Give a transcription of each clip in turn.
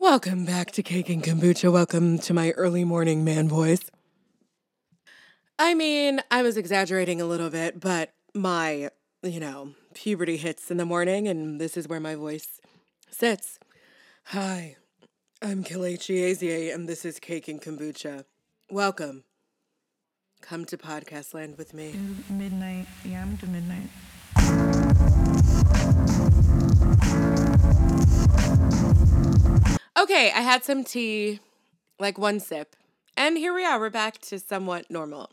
Welcome back to Cake and Kombucha. Welcome to my early morning man voice. I mean, I was exaggerating a little bit, but my, you know, puberty hits in the morning, and this is where my voice sits. Hi, I'm Kelechi Ezie, and this is Cake and Kombucha. Welcome. Come to podcast land with me. Midnight. Yeah, I'm to midnight. Okay, I had some tea, like one sip, and here we are. We're back to somewhat normal.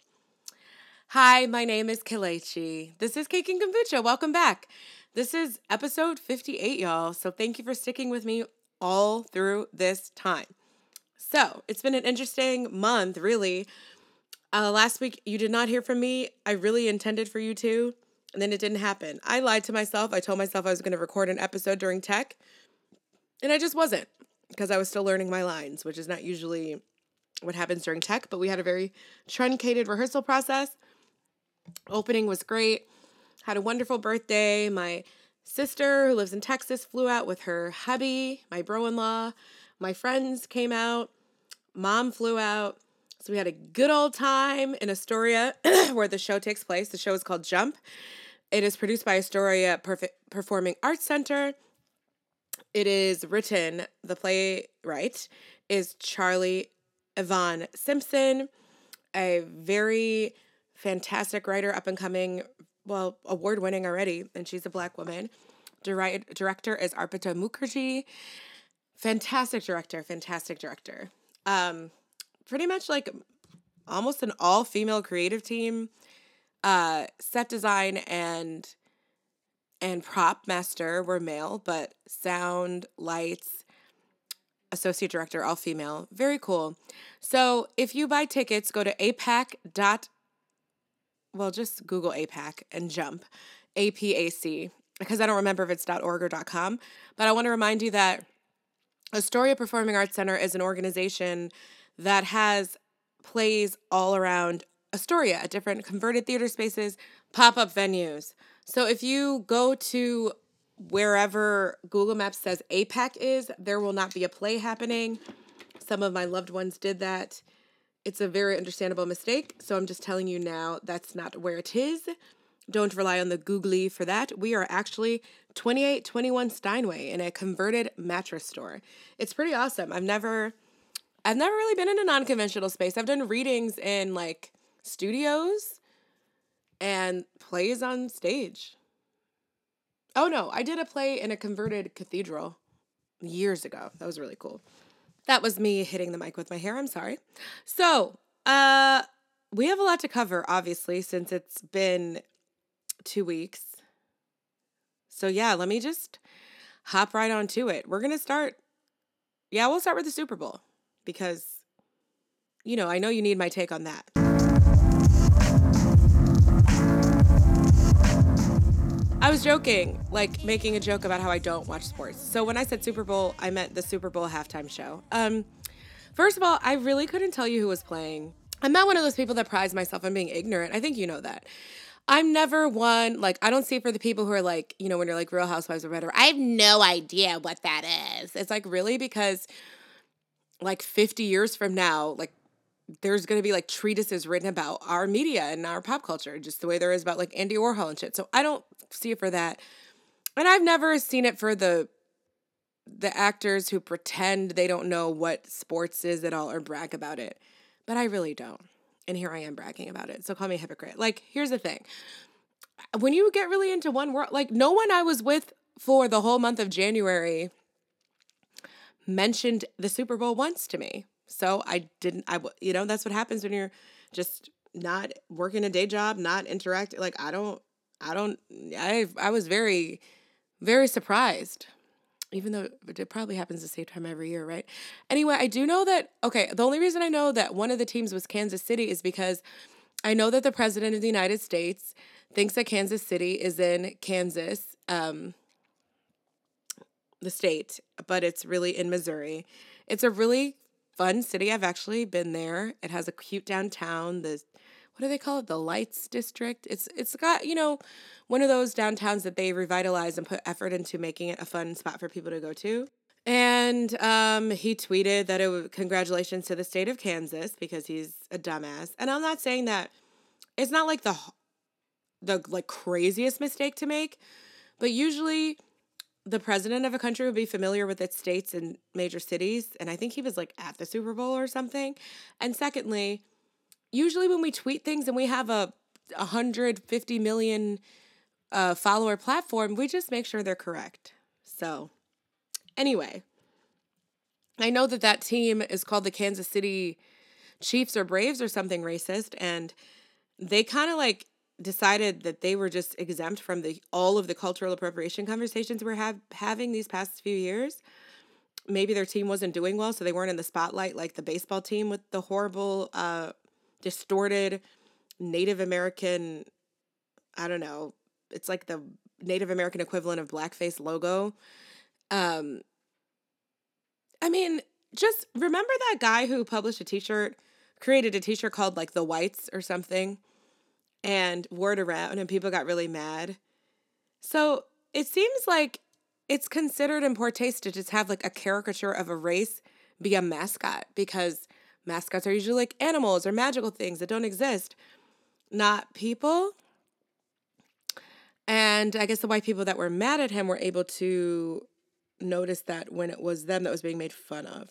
Hi, my name is Kelechi. This is Cake and Kombucha. Welcome back. This is episode 58, y'all. So thank you for sticking with me all through this time. So it's been an interesting month, really. Uh, last week, you did not hear from me. I really intended for you to, and then it didn't happen. I lied to myself. I told myself I was going to record an episode during tech, and I just wasn't because I was still learning my lines, which is not usually what happens during tech, but we had a very truncated rehearsal process. Opening was great. Had a wonderful birthday. My sister, who lives in Texas, flew out with her hubby, my bro in law. My friends came out. Mom flew out. So we had a good old time in Astoria where the show takes place. The show is called Jump. It is produced by Astoria Perf- Performing Arts Center. It is written, the playwright is Charly Evon Simpson, a very fantastic writer, up and coming, well, award winning already, and she's a black woman. Diri- director is Arpita Mukherjee. Fantastic director, fantastic director. Um, pretty much like almost an all female creative team. Uh, set design and and prop master were male, but sound, lights, associate director, all female. Very cool. So if you buy tickets, go to apac dot well, just Google APAC and jump. APAC. Because I don't remember if it's .org or .com. But I want to remind you that Astoria Performing Arts Center is an organization that has plays all around Astoria at different converted theater spaces, pop-up venues. So if you go to wherever Google Maps says APAC is, there will not be a play happening. Some of my loved ones did that. It's a very understandable mistake. So I'm just telling you now that's not where it is. Don't rely on the googly for that. We are actually 2821 Steinway in a converted mattress store. It's pretty awesome. I've never I've never really been in a non-conventional space. I've done readings in like studios and plays on stage. Oh no, I did a play in a converted cathedral years ago. That was really cool. That was me hitting the mic with my hair. I'm sorry. So, uh we have a lot to cover obviously since it's been 2 weeks. So yeah, let me just hop right on to it. We're going to start Yeah, we'll start with the Super Bowl because you know, I know you need my take on that. I was joking, like making a joke about how I don't watch sports. So when I said Super Bowl, I meant the Super Bowl halftime show. Um, first of all, I really couldn't tell you who was playing. I'm not one of those people that prides myself on being ignorant. I think you know that. I'm never one like I don't see for the people who are like, you know, when you're like Real Housewives or whatever. I have no idea what that is. It's like really because like 50 years from now, like there's going to be like treatises written about our media and our pop culture, just the way there is about like Andy Warhol and shit. So I don't see it for that. And I've never seen it for the the actors who pretend they don't know what sports is at all or brag about it. But I really don't. And here I am bragging about it. So call me a hypocrite. Like, here's the thing. When you get really into one world, like no one I was with for the whole month of January mentioned the Super Bowl once to me. So I didn't, I, you know, that's what happens when you're just not working a day job, not interacting. Like, I don't, I don't, I, I was very, very surprised, even though it probably happens the same time every year, right? Anyway, I do know that, okay, the only reason I know that one of the teams was Kansas City is because I know that the president of the United States thinks that Kansas City is in Kansas, um, the state, but it's really in Missouri. It's a really fun city. I've actually been there. It has a cute downtown. The what do they call it? The Lights District. It's it's got you know one of those downtowns that they revitalize and put effort into making it a fun spot for people to go to. And um, he tweeted that it was congratulations to the state of Kansas because he's a dumbass. And I'm not saying that it's not like the the like craziest mistake to make, but usually the president of a country would be familiar with its states and major cities. And I think he was like at the Super Bowl or something. And secondly, usually when we tweet things and we have a 150 million uh, follower platform, we just make sure they're correct. So Anyway, I know that that team is called the Kansas City Chiefs or Braves or something racist, and they kind of like decided that they were just exempt from the all of the cultural appropriation conversations we're have, having these past few years. Maybe their team wasn't doing well, so they weren't in the spotlight like the baseball team with the horrible, uh, distorted Native American. I don't know. It's like the Native American equivalent of blackface logo. Um, I mean, just remember that guy who published a t-shirt, created a t-shirt called like the whites or something and word around and people got really mad. So it seems like it's considered in poor taste to just have like a caricature of a race be a mascot because mascots are usually like animals or magical things that don't exist, not people. And I guess the white people that were mad at him were able to notice that when it was them that was being made fun of.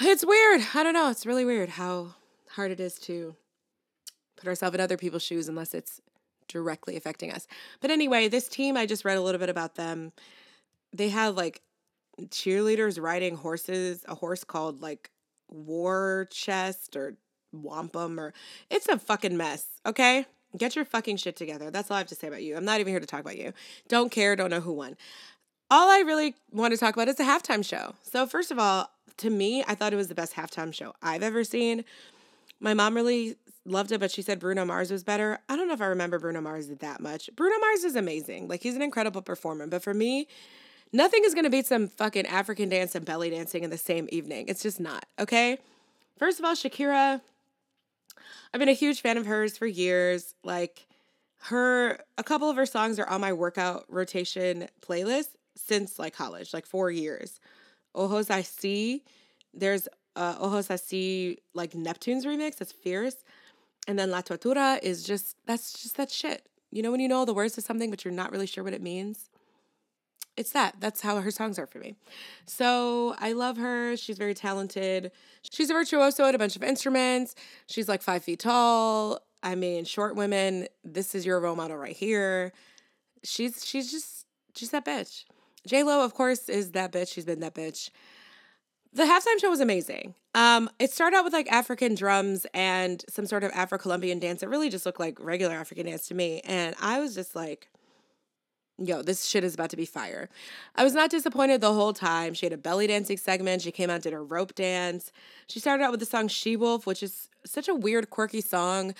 It's weird. I don't know. It's really weird how hard it is to put ourselves in other people's shoes unless it's directly affecting us. But anyway, this team, I just read a little bit about them. They have like cheerleaders riding horses, a horse called like War Chest or Wampum or it's a fucking mess, okay? Get your fucking shit together. That's all I have to say about you. I'm not even here to talk about you. Don't care, don't know who won all I really want to talk about is the halftime show. So, first of all, to me, I thought it was the best halftime show I've ever seen. My mom really loved it, but she said Bruno Mars was better. I don't know if I remember Bruno Mars that much. Bruno Mars is amazing. Like, he's an incredible performer. But for me, nothing is going to beat some fucking African dance and belly dancing in the same evening. It's just not, okay? First of all, Shakira, I've been a huge fan of hers for years. Like, her, a couple of her songs are on my workout rotation playlist since like college, like four years. Ojos Así. there's uh, Ojos see. like Neptune's remix. That's fierce. And then La Tortura is just that's just that shit. You know when you know the words to something but you're not really sure what it means. It's that. That's how her songs are for me. So I love her. She's very talented. She's a virtuoso at a bunch of instruments. She's like five feet tall. I mean, short women. This is your role model right here. She's she's just she's that bitch. J Lo, of course, is that bitch. She's been that bitch. The halftime show was amazing. Um, it started out with like African drums and some sort of Afro Colombian dance. It really just looked like regular African dance to me. And I was just like, yo, this shit is about to be fire. I was not disappointed the whole time. She had a belly dancing segment. She came out, did her rope dance. She started out with the song She Wolf, which is such a weird, quirky song.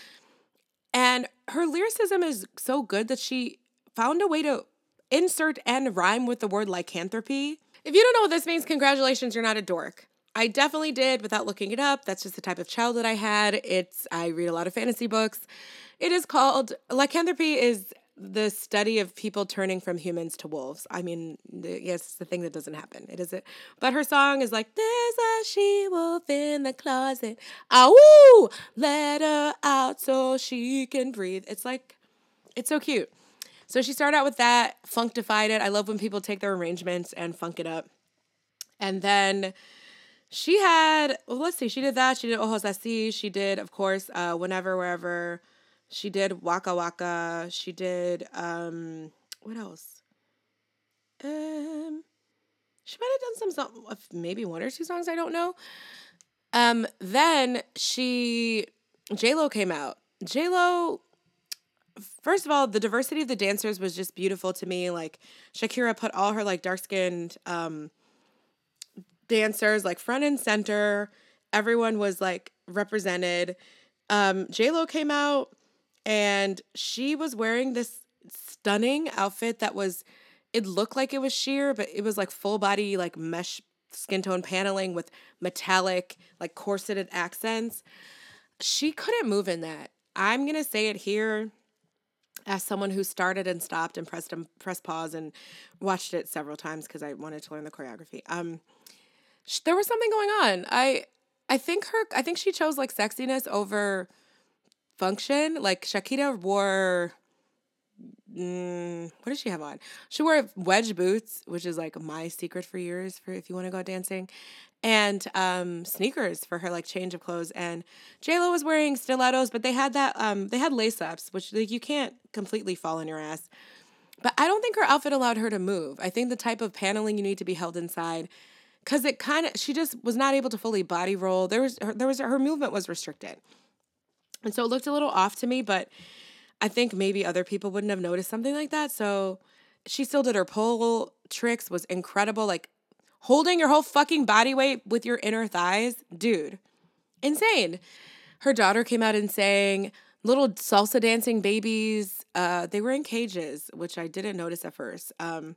And her lyricism is so good that she found a way to insert and rhyme with the word lycanthropy. If you don't know what this means, congratulations, you're not a dork. I definitely did without looking it up. That's just the type of childhood I had. It's I read a lot of fantasy books. It is called lycanthropy is the study of people turning from humans to wolves. I mean, yes, it's the thing that doesn't happen. It is it. But her song is like, There's a she wolf in the closet. Ow! Let her out so she can breathe. It's like, it's so cute. So she started out with that, functified it. I love when people take their arrangements and funk it up. And then she had, well, let's see, she did that. She did Ojos Así. She did, of course, uh, Whenever, Wherever. She did Waka Waka. She did, um, what else? Um, she might have done some, maybe one or two songs, I don't know. Um, then she, J Lo came out. J Lo first of all, the diversity of the dancers was just beautiful to me. Like Shakira put all her like dark skinned um, dancers like front and center. Everyone was like represented. Um, J Lo came out and she was wearing this stunning outfit that was. It looked like it was sheer, but it was like full body like mesh skin tone paneling with metallic like corseted accents. She couldn't move in that. I'm gonna say it here as someone who started and stopped and pressed and pressed pause and watched it several times because I wanted to learn the choreography. Um, sh- there was something going on. I I think her I think she chose like sexiness over function. Like Shakira wore mm, what did she have on? She wore wedge boots, which is like my secret for years for if you want to go dancing, and um, sneakers for her like change of clothes. And J Lo was wearing stilettos, but they had that um, they had lace ups, which like you can't completely fall on your ass. But I don't think her outfit allowed her to move. I think the type of paneling you need to be held inside, because it kind of she just was not able to fully body roll. There was her, there was her movement was restricted, and so it looked a little off to me. But I think maybe other people wouldn't have noticed something like that. So she still did her pole tricks was incredible. Like holding your whole fucking body weight with your inner thighs, dude, insane. Her daughter came out and sang little salsa dancing babies. Uh, they were in cages, which I didn't notice at first. Um,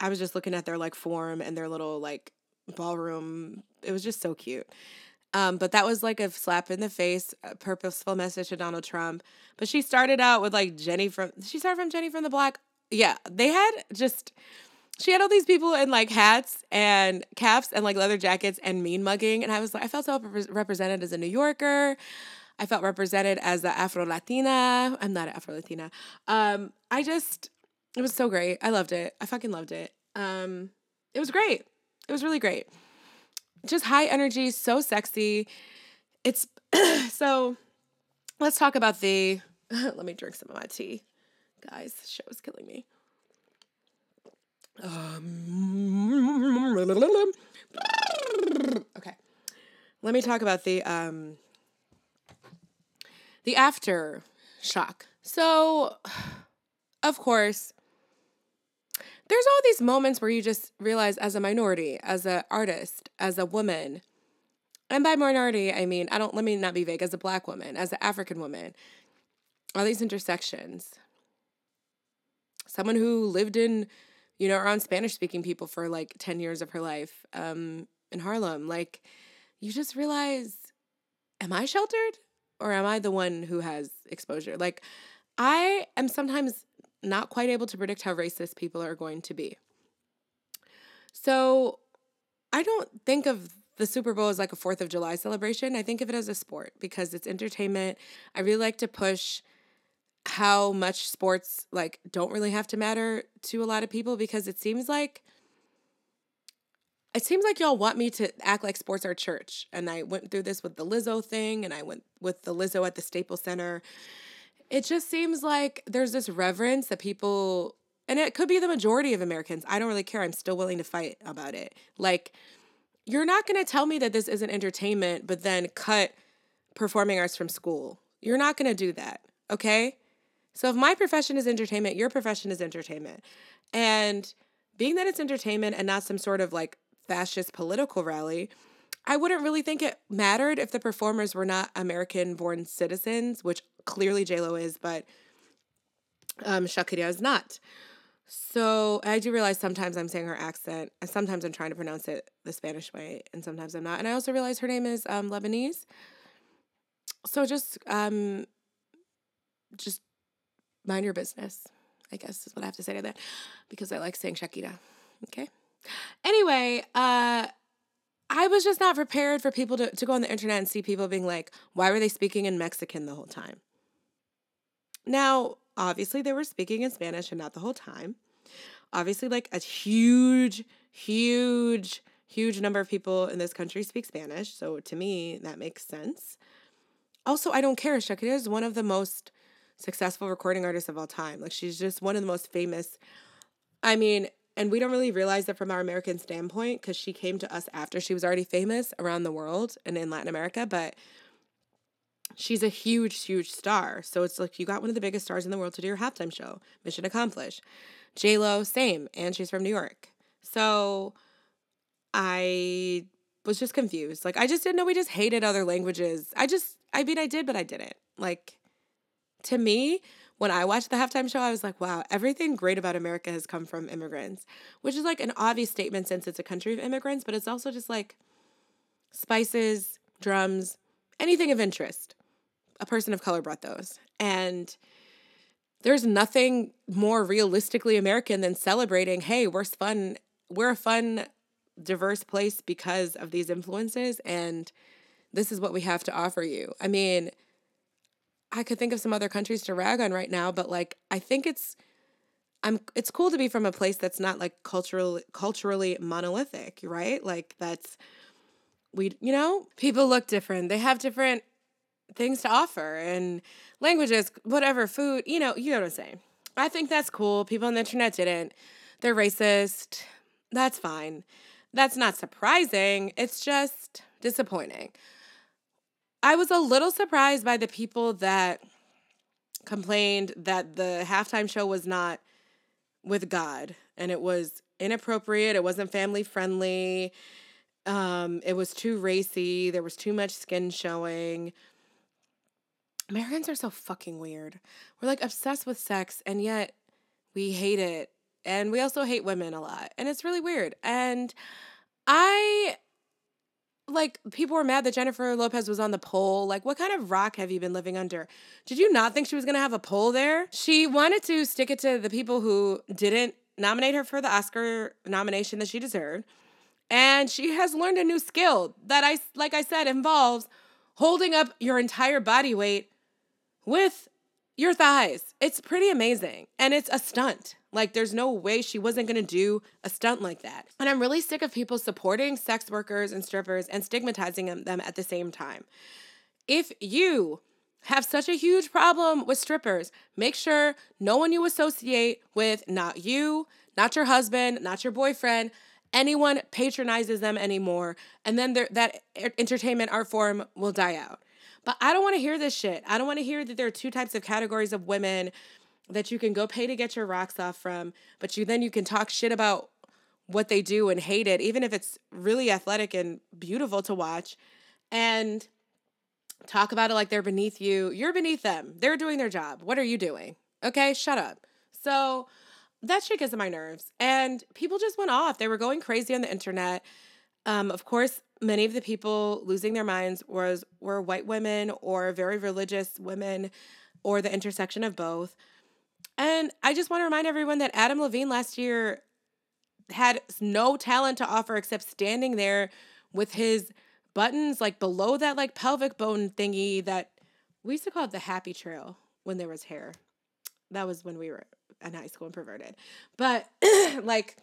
I was just looking at their like form and their little like ballroom. It was just so cute. Um, but that was like a slap in the face, a purposeful message to Donald Trump. But she started out with like Jenny from she started from Jenny from the Block. Yeah, they had just she had all these people in like hats and caps and like leather jackets and mean mugging. And I was like, I felt so represented as a New Yorker. I felt represented as the Afro Latina. I'm not an Afro Latina. Um, I just, it was so great. I loved it. I fucking loved it. Um, it was great. It was really great. Just high energy, so sexy. It's so. Let's talk about the. let me drink some of my tea, guys. Show is killing me. Um, okay. Let me talk about the um the after shock. So, of course, there's all these moments where you just realize as a minority, as an artist, as a woman, and by minority, I mean, I don't, let me not be vague, as a black woman, as an African woman, all these intersections. Someone who lived in you know, around Spanish speaking people for like 10 years of her life um, in Harlem. Like, you just realize, am I sheltered or am I the one who has exposure? Like, I am sometimes not quite able to predict how racist people are going to be. So, I don't think of the Super Bowl as like a 4th of July celebration. I think of it as a sport because it's entertainment. I really like to push how much sports like don't really have to matter to a lot of people because it seems like it seems like y'all want me to act like sports are church. And I went through this with the Lizzo thing and I went with the Lizzo at the Staples Center. It just seems like there's this reverence that people and it could be the majority of Americans. I don't really care. I'm still willing to fight about it. Like you're not going to tell me that this isn't entertainment but then cut performing arts from school. You're not going to do that. Okay? So if my profession is entertainment, your profession is entertainment. And being that it's entertainment and not some sort of like fascist political rally, I wouldn't really think it mattered if the performers were not American born citizens, which clearly JLo is, but um, Shakira is not. So I do realize sometimes I'm saying her accent, and sometimes I'm trying to pronounce it the Spanish way, and sometimes I'm not. And I also realize her name is um, Lebanese. So just um, just mind your business, I guess is what I have to say to that because I like saying Shakira. Okay. Anyway, uh, I was just not prepared for people to, to go on the internet and see people being like, why were they speaking in Mexican the whole time? Now, obviously, they were speaking in Spanish and not the whole time. Obviously, like a huge, huge, huge number of people in this country speak Spanish. So to me, that makes sense. Also, I don't care. Shakira is one of the most successful recording artist of all time. Like she's just one of the most famous. I mean, and we don't really realize that from our American standpoint because she came to us after she was already famous around the world and in Latin America, but she's a huge, huge star. So it's like you got one of the biggest stars in the world to do your halftime show. Mission accomplished. J Lo, same, and she's from New York. So I was just confused. Like I just didn't know we just hated other languages. I just I mean I did, but I didn't. Like to me, when I watched the halftime show, I was like, wow, everything great about America has come from immigrants, which is like an obvious statement since it's a country of immigrants, but it's also just like spices, drums, anything of interest. A person of color brought those. And there's nothing more realistically American than celebrating, hey, we're fun, we're a fun, diverse place because of these influences, and this is what we have to offer you. I mean, I could think of some other countries to rag on right now, but like I think it's I'm it's cool to be from a place that's not like culturally culturally monolithic, right? Like that's we you know, people look different. They have different things to offer and languages, whatever, food, you know, you know what I'm saying. I think that's cool. People on the internet didn't. They're racist. That's fine. That's not surprising. It's just disappointing. I was a little surprised by the people that complained that the halftime show was not with God and it was inappropriate, it wasn't family friendly. Um, it was too racy, there was too much skin showing. Americans are so fucking weird. We're like obsessed with sex and yet we hate it. And we also hate women a lot. And it's really weird. And I like people were mad that Jennifer Lopez was on the pole. Like, what kind of rock have you been living under? Did you not think she was gonna have a pole there? She wanted to stick it to the people who didn't nominate her for the Oscar nomination that she deserved. And she has learned a new skill that I, like I said, involves holding up your entire body weight with your thighs. It's pretty amazing. And it's a stunt. Like, there's no way she wasn't gonna do a stunt like that. And I'm really sick of people supporting sex workers and strippers and stigmatizing them at the same time. If you have such a huge problem with strippers, make sure no one you associate with, not you, not your husband, not your boyfriend, anyone patronizes them anymore. And then that entertainment art form will die out. But I don't wanna hear this shit. I don't wanna hear that there are two types of categories of women that you can go pay to get your rocks off from, but you then you can talk shit about what they do and hate it, even if it's really athletic and beautiful to watch, and talk about it like they're beneath you. You're beneath them. They're doing their job. What are you doing? Okay, shut up. So that shit gets on my nerves. And people just went off. They were going crazy on the internet. Um, of course, many of the people losing their minds was were white women or very religious women or the intersection of both. And I just want to remind everyone that Adam Levine last year had no talent to offer except standing there with his buttons like below that like pelvic bone thingy that we used to call it the happy trail when there was hair. That was when we were in high school and perverted. But like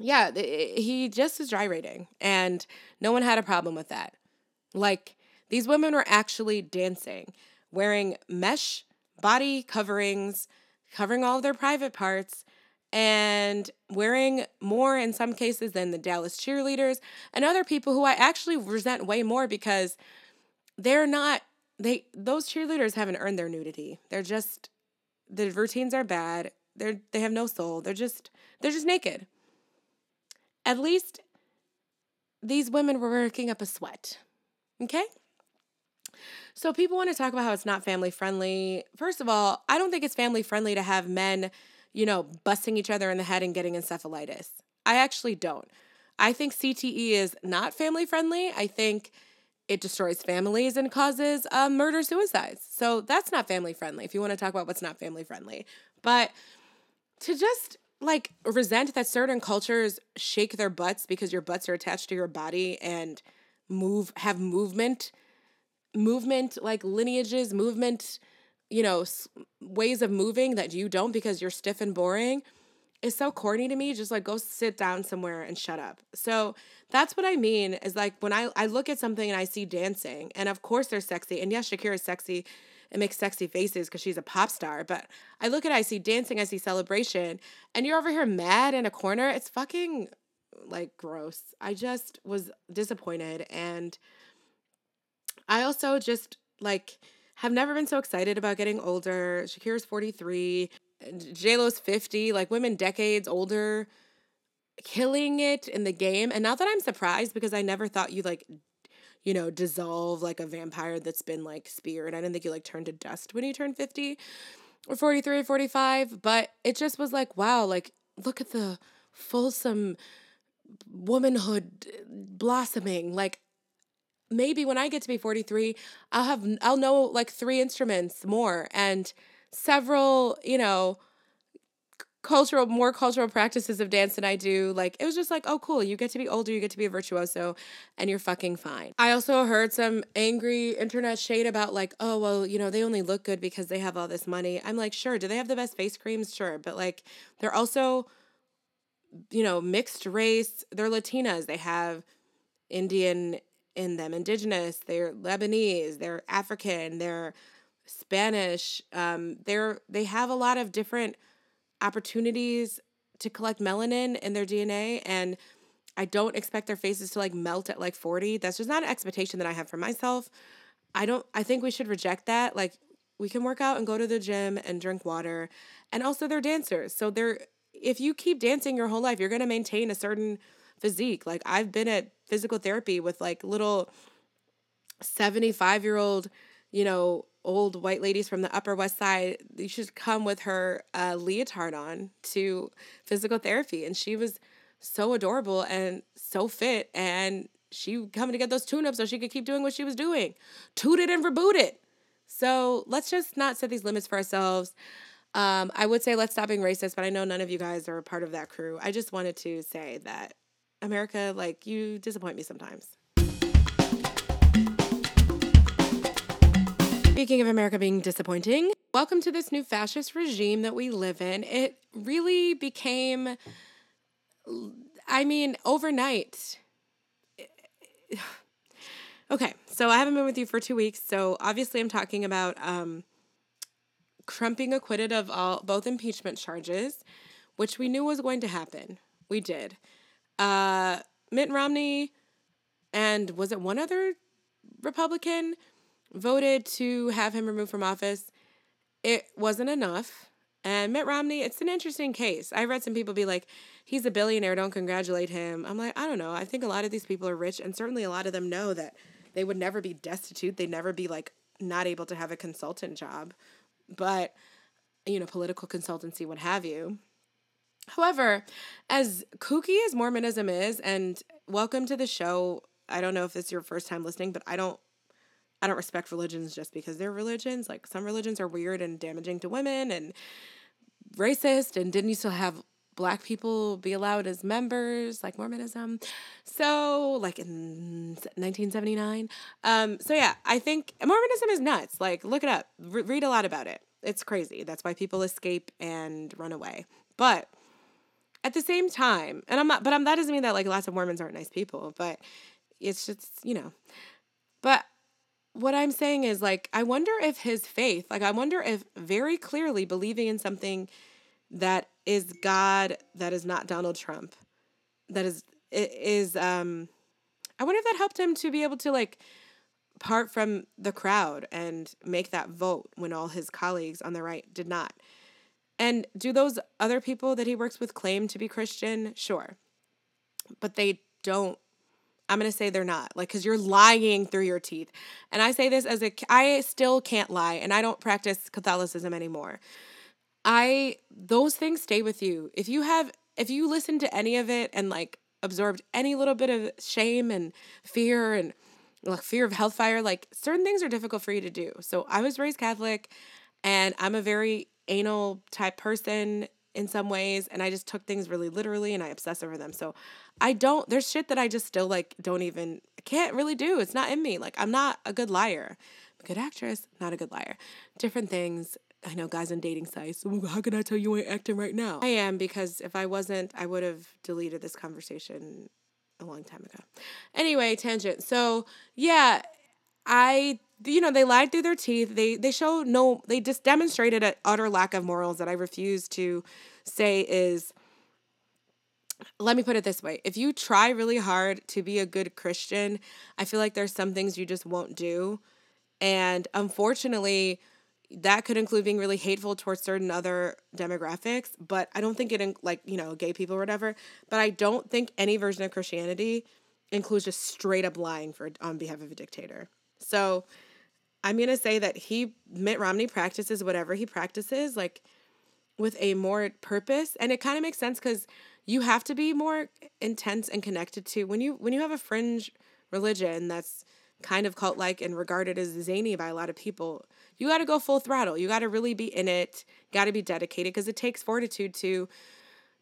yeah, he just is gyrating and no one had a problem with that. Like these women were actually dancing, wearing mesh body coverings, covering all of their private parts, and wearing more in some cases than the Dallas cheerleaders and other people who I actually resent way more because they're not they those cheerleaders haven't earned their nudity. They're just the routines are bad. They're they have no soul. They're just they're just naked. At least these women were working up a sweat. Okay? So people want to talk about how it's not family friendly. First of all, I don't think it's family friendly to have men, you know, busting each other in the head and getting encephalitis. I actually don't. I think CTE is not family friendly. I think it destroys families and causes uh, murder suicides. So that's not family friendly if you want to talk about what's not family friendly. But to just like resent that certain cultures shake their butts because your butts are attached to your body and move have movement movement like lineages, movement, you know, s- ways of moving that you don't because you're stiff and boring is so corny to me. Just like go sit down somewhere and shut up. So that's what I mean is like when I, I look at something and I see dancing, and of course they're sexy. And yes, Shakira is sexy and makes sexy faces because she's a pop star. But I look at I see dancing, I see celebration, and you're over here mad in a corner. It's fucking like gross. I just was disappointed and I also just like have never been so excited about getting older. Shakira's 43, JLo's 50, like women decades older, killing it in the game. And not that I'm surprised because I never thought you like, you know, dissolve like a vampire that's been like speared. I didn't think you like turned to dust when you turned 50 or 43 or 45. But it just was like, wow, like look at the fulsome womanhood eh, blossoming. Like maybe when I get to be 43, I'll have I'll know like three instruments more and several, you know, cultural more cultural practices of dance than I do. Like it was just like, oh cool, you get to be older, you get to be a virtuoso and you're fucking fine. I also heard some angry internet shade about like, oh well, you know, they only look good because they have all this money. I'm like, sure, do they have the best face creams? Sure. But like they're also you know, mixed race, they're Latinas. They have Indian in them, indigenous, they're Lebanese, they're African, they're Spanish. Um, they're they have a lot of different opportunities to collect melanin in their DNA and I don't expect their faces to like melt at like 40. That's just not an expectation that I have for myself. I don't I think we should reject that. Like we can work out and go to the gym and drink water. And also they're dancers. So they're if you keep dancing your whole life, you're going to maintain a certain physique. Like I've been at physical therapy with like little 75 year old, you know, old white ladies from the Upper West Side. You should come with her uh, leotard on to physical therapy. And she was so adorable and so fit. And she coming to get those tune ups so she could keep doing what she was doing. Toot it and reboot it. So let's just not set these limits for ourselves. Um, I would say let's stop being racist, but I know none of you guys are a part of that crew. I just wanted to say that America, like, you disappoint me sometimes. Speaking of America being disappointing, welcome to this new fascist regime that we live in. It really became, I mean, overnight. Okay, so I haven't been with you for two weeks, so obviously I'm talking about um, acquitted of all both impeachment charges, which we knew was going to happen. We did. Uh, Mitt Romney and was it one other Republican voted to have him removed from office. It wasn't enough. And Mitt Romney, it's an interesting case. I read some people be like, he's a billionaire, don't congratulate him. I'm like, I don't know. I think a lot of these people are rich, and certainly a lot of them know that they would never be destitute. They'd never be like not able to have a consultant job, but, you know, political consultancy, what have you. However, as kooky as Mormonism is, and welcome to the show. I don't know if it's your first time listening, but I don't I don't respect religions just because they're religions. Like some religions are weird and damaging to women and racist and didn't used to have black people be allowed as members like Mormonism. So like in 1979. Um so yeah, I think Mormonism is nuts. Like look it up. Re- read a lot about it. It's crazy. That's why people escape and run away. But at the same time, and I'm not but I'm that doesn't mean that like lots of Mormons aren't nice people, but it's just, you know. But what I'm saying is like I wonder if his faith, like I wonder if very clearly believing in something that is God that is not Donald Trump, that is is um I wonder if that helped him to be able to like part from the crowd and make that vote when all his colleagues on the right did not. And do those other people that he works with claim to be Christian? Sure. But they don't I'm going to say they're not. Like, because you're lying through your teeth. And I say this as a, I still can't lie and I don't practice Catholicism anymore. I, those things stay with you. If you have, if you listen to any of it and like absorbed any little bit of shame and fear and like fear of hellfire, like certain things are difficult for you to do. So I was raised Catholic and I'm a very anal type person in some ways and I just took things really literally and I obsess over them. So I don't there's shit that I just still like don't even can't really do. It's not in me. Like I'm not a good liar. I'm a good actress, not a good liar. Different things. I know guys on dating sites. How can I tell you ain't acting right now? I am because if I wasn't, I would have deleted this conversation a long time ago. Anyway, tangent. So yeah, I you know they lied through their teeth. They they show no they just demonstrated an utter lack of morals that i refuse to say is let me put it this way. If you try really hard to be a good christian i feel like there's some things you just won't do. And unfortunately that could include being really hateful towards certain other demographics but i don't think it like you know gay people or whatever but i don't think any version of christianity includes just straight up lying for on behalf of a dictator so I'm going to say that he, Mitt Romney, practices whatever he practices, like with a more purpose. And it kind of makes sense because you have to be more intense and connected to when you when you have a fringe religion that's kind of cult like and regarded as zany by a lot of people, you got to go full throttle. You got to really be in it, got to be dedicated because it takes fortitude to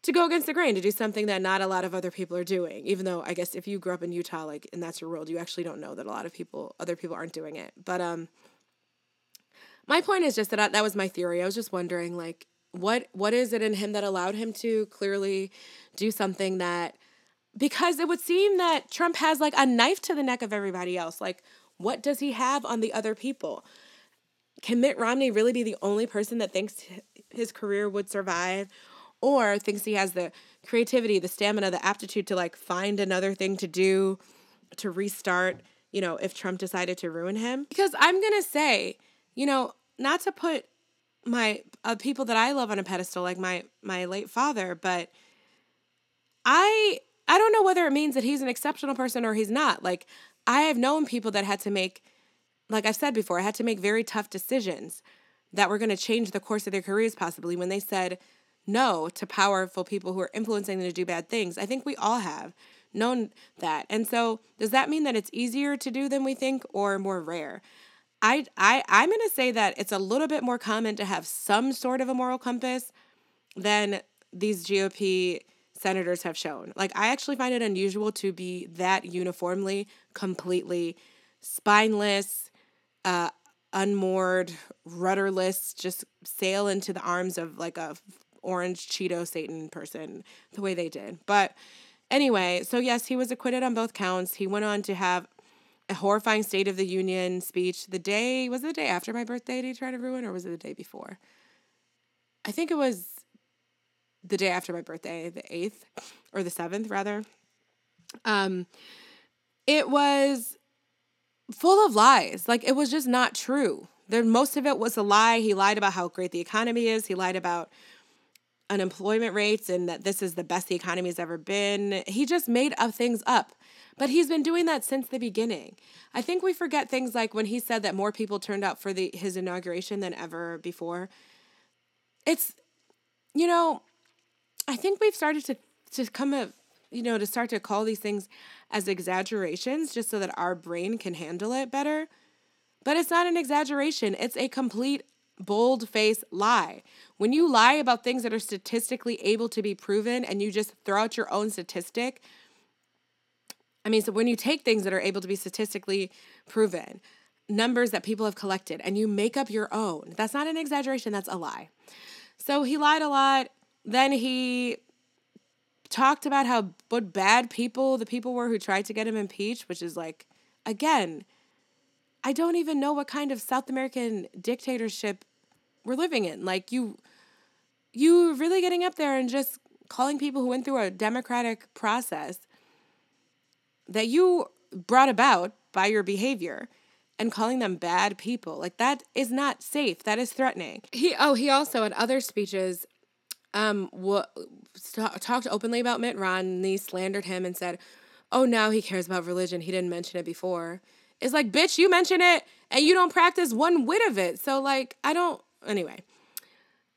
to go against the grain to do something that not a lot of other people are doing. Even though i guess if you grew up in utah like and that's your world you actually don't know that a lot of people other people aren't doing it. But um my point is just that I, that was my theory. I was just wondering like what what is it in him that allowed him to clearly do something that because it would seem that trump has like a knife to the neck of everybody else. Like what does he have on the other people? Can mitt romney really be the only person that thinks his career would survive or thinks he has the creativity, the stamina, the aptitude to like find another thing to do to restart, you know, if Trump decided to ruin him. Because I'm going to say, you know, not to put my uh, people that I love on a pedestal like my my late father, but I I don't know whether it means that he's an exceptional person or he's not. Like I have known people that had to make like I've said before, I had to make very tough decisions that were going to change the course of their careers possibly when they said no to powerful people who are influencing them to do bad things. I think we all have known that. And so does that mean that it's easier to do than we think or more rare? I I I'm going to say that it's a little bit more common to have some sort of a moral compass than these GOP senators have shown. Like I actually find it unusual to be that uniformly completely spineless, uh unmoored, rudderless, just sail into the arms of like a orange Cheeto Satan person the way they did. But anyway, so yes, he was acquitted on both counts. He went on to have a horrifying State of the Union speech the day, was it the day after my birthday did he try to ruin, or was it the day before? I think it was the day after my birthday, the 8th, or the 7th, rather. Um, it was full of lies. Like, it was just not true. There, most of it was a lie. He lied about how great the economy is. He lied about unemployment rates and that this is the best the economy has ever been. He just made up things up. But he's been doing that since the beginning. I think we forget things like when he said that more people turned out for the his inauguration than ever before. It's you know, I think we've started to to come up, you know, to start to call these things as exaggerations just so that our brain can handle it better. But it's not an exaggeration. It's a complete bold face lie. When you lie about things that are statistically able to be proven and you just throw out your own statistic, I mean, so when you take things that are able to be statistically proven, numbers that people have collected, and you make up your own, that's not an exaggeration, that's a lie. So he lied a lot. Then he talked about how what bad people the people were who tried to get him impeached, which is like, again, I don't even know what kind of South American dictatorship we're living in. Like you you really getting up there and just calling people who went through a democratic process that you brought about by your behavior and calling them bad people. Like that is not safe. That is threatening. He oh, he also in other speeches um what talked openly about Mitt Romney, slandered him and said, "Oh, now he cares about religion. He didn't mention it before." It's like, bitch, you mention it and you don't practice one whit of it. So, like, I don't, anyway.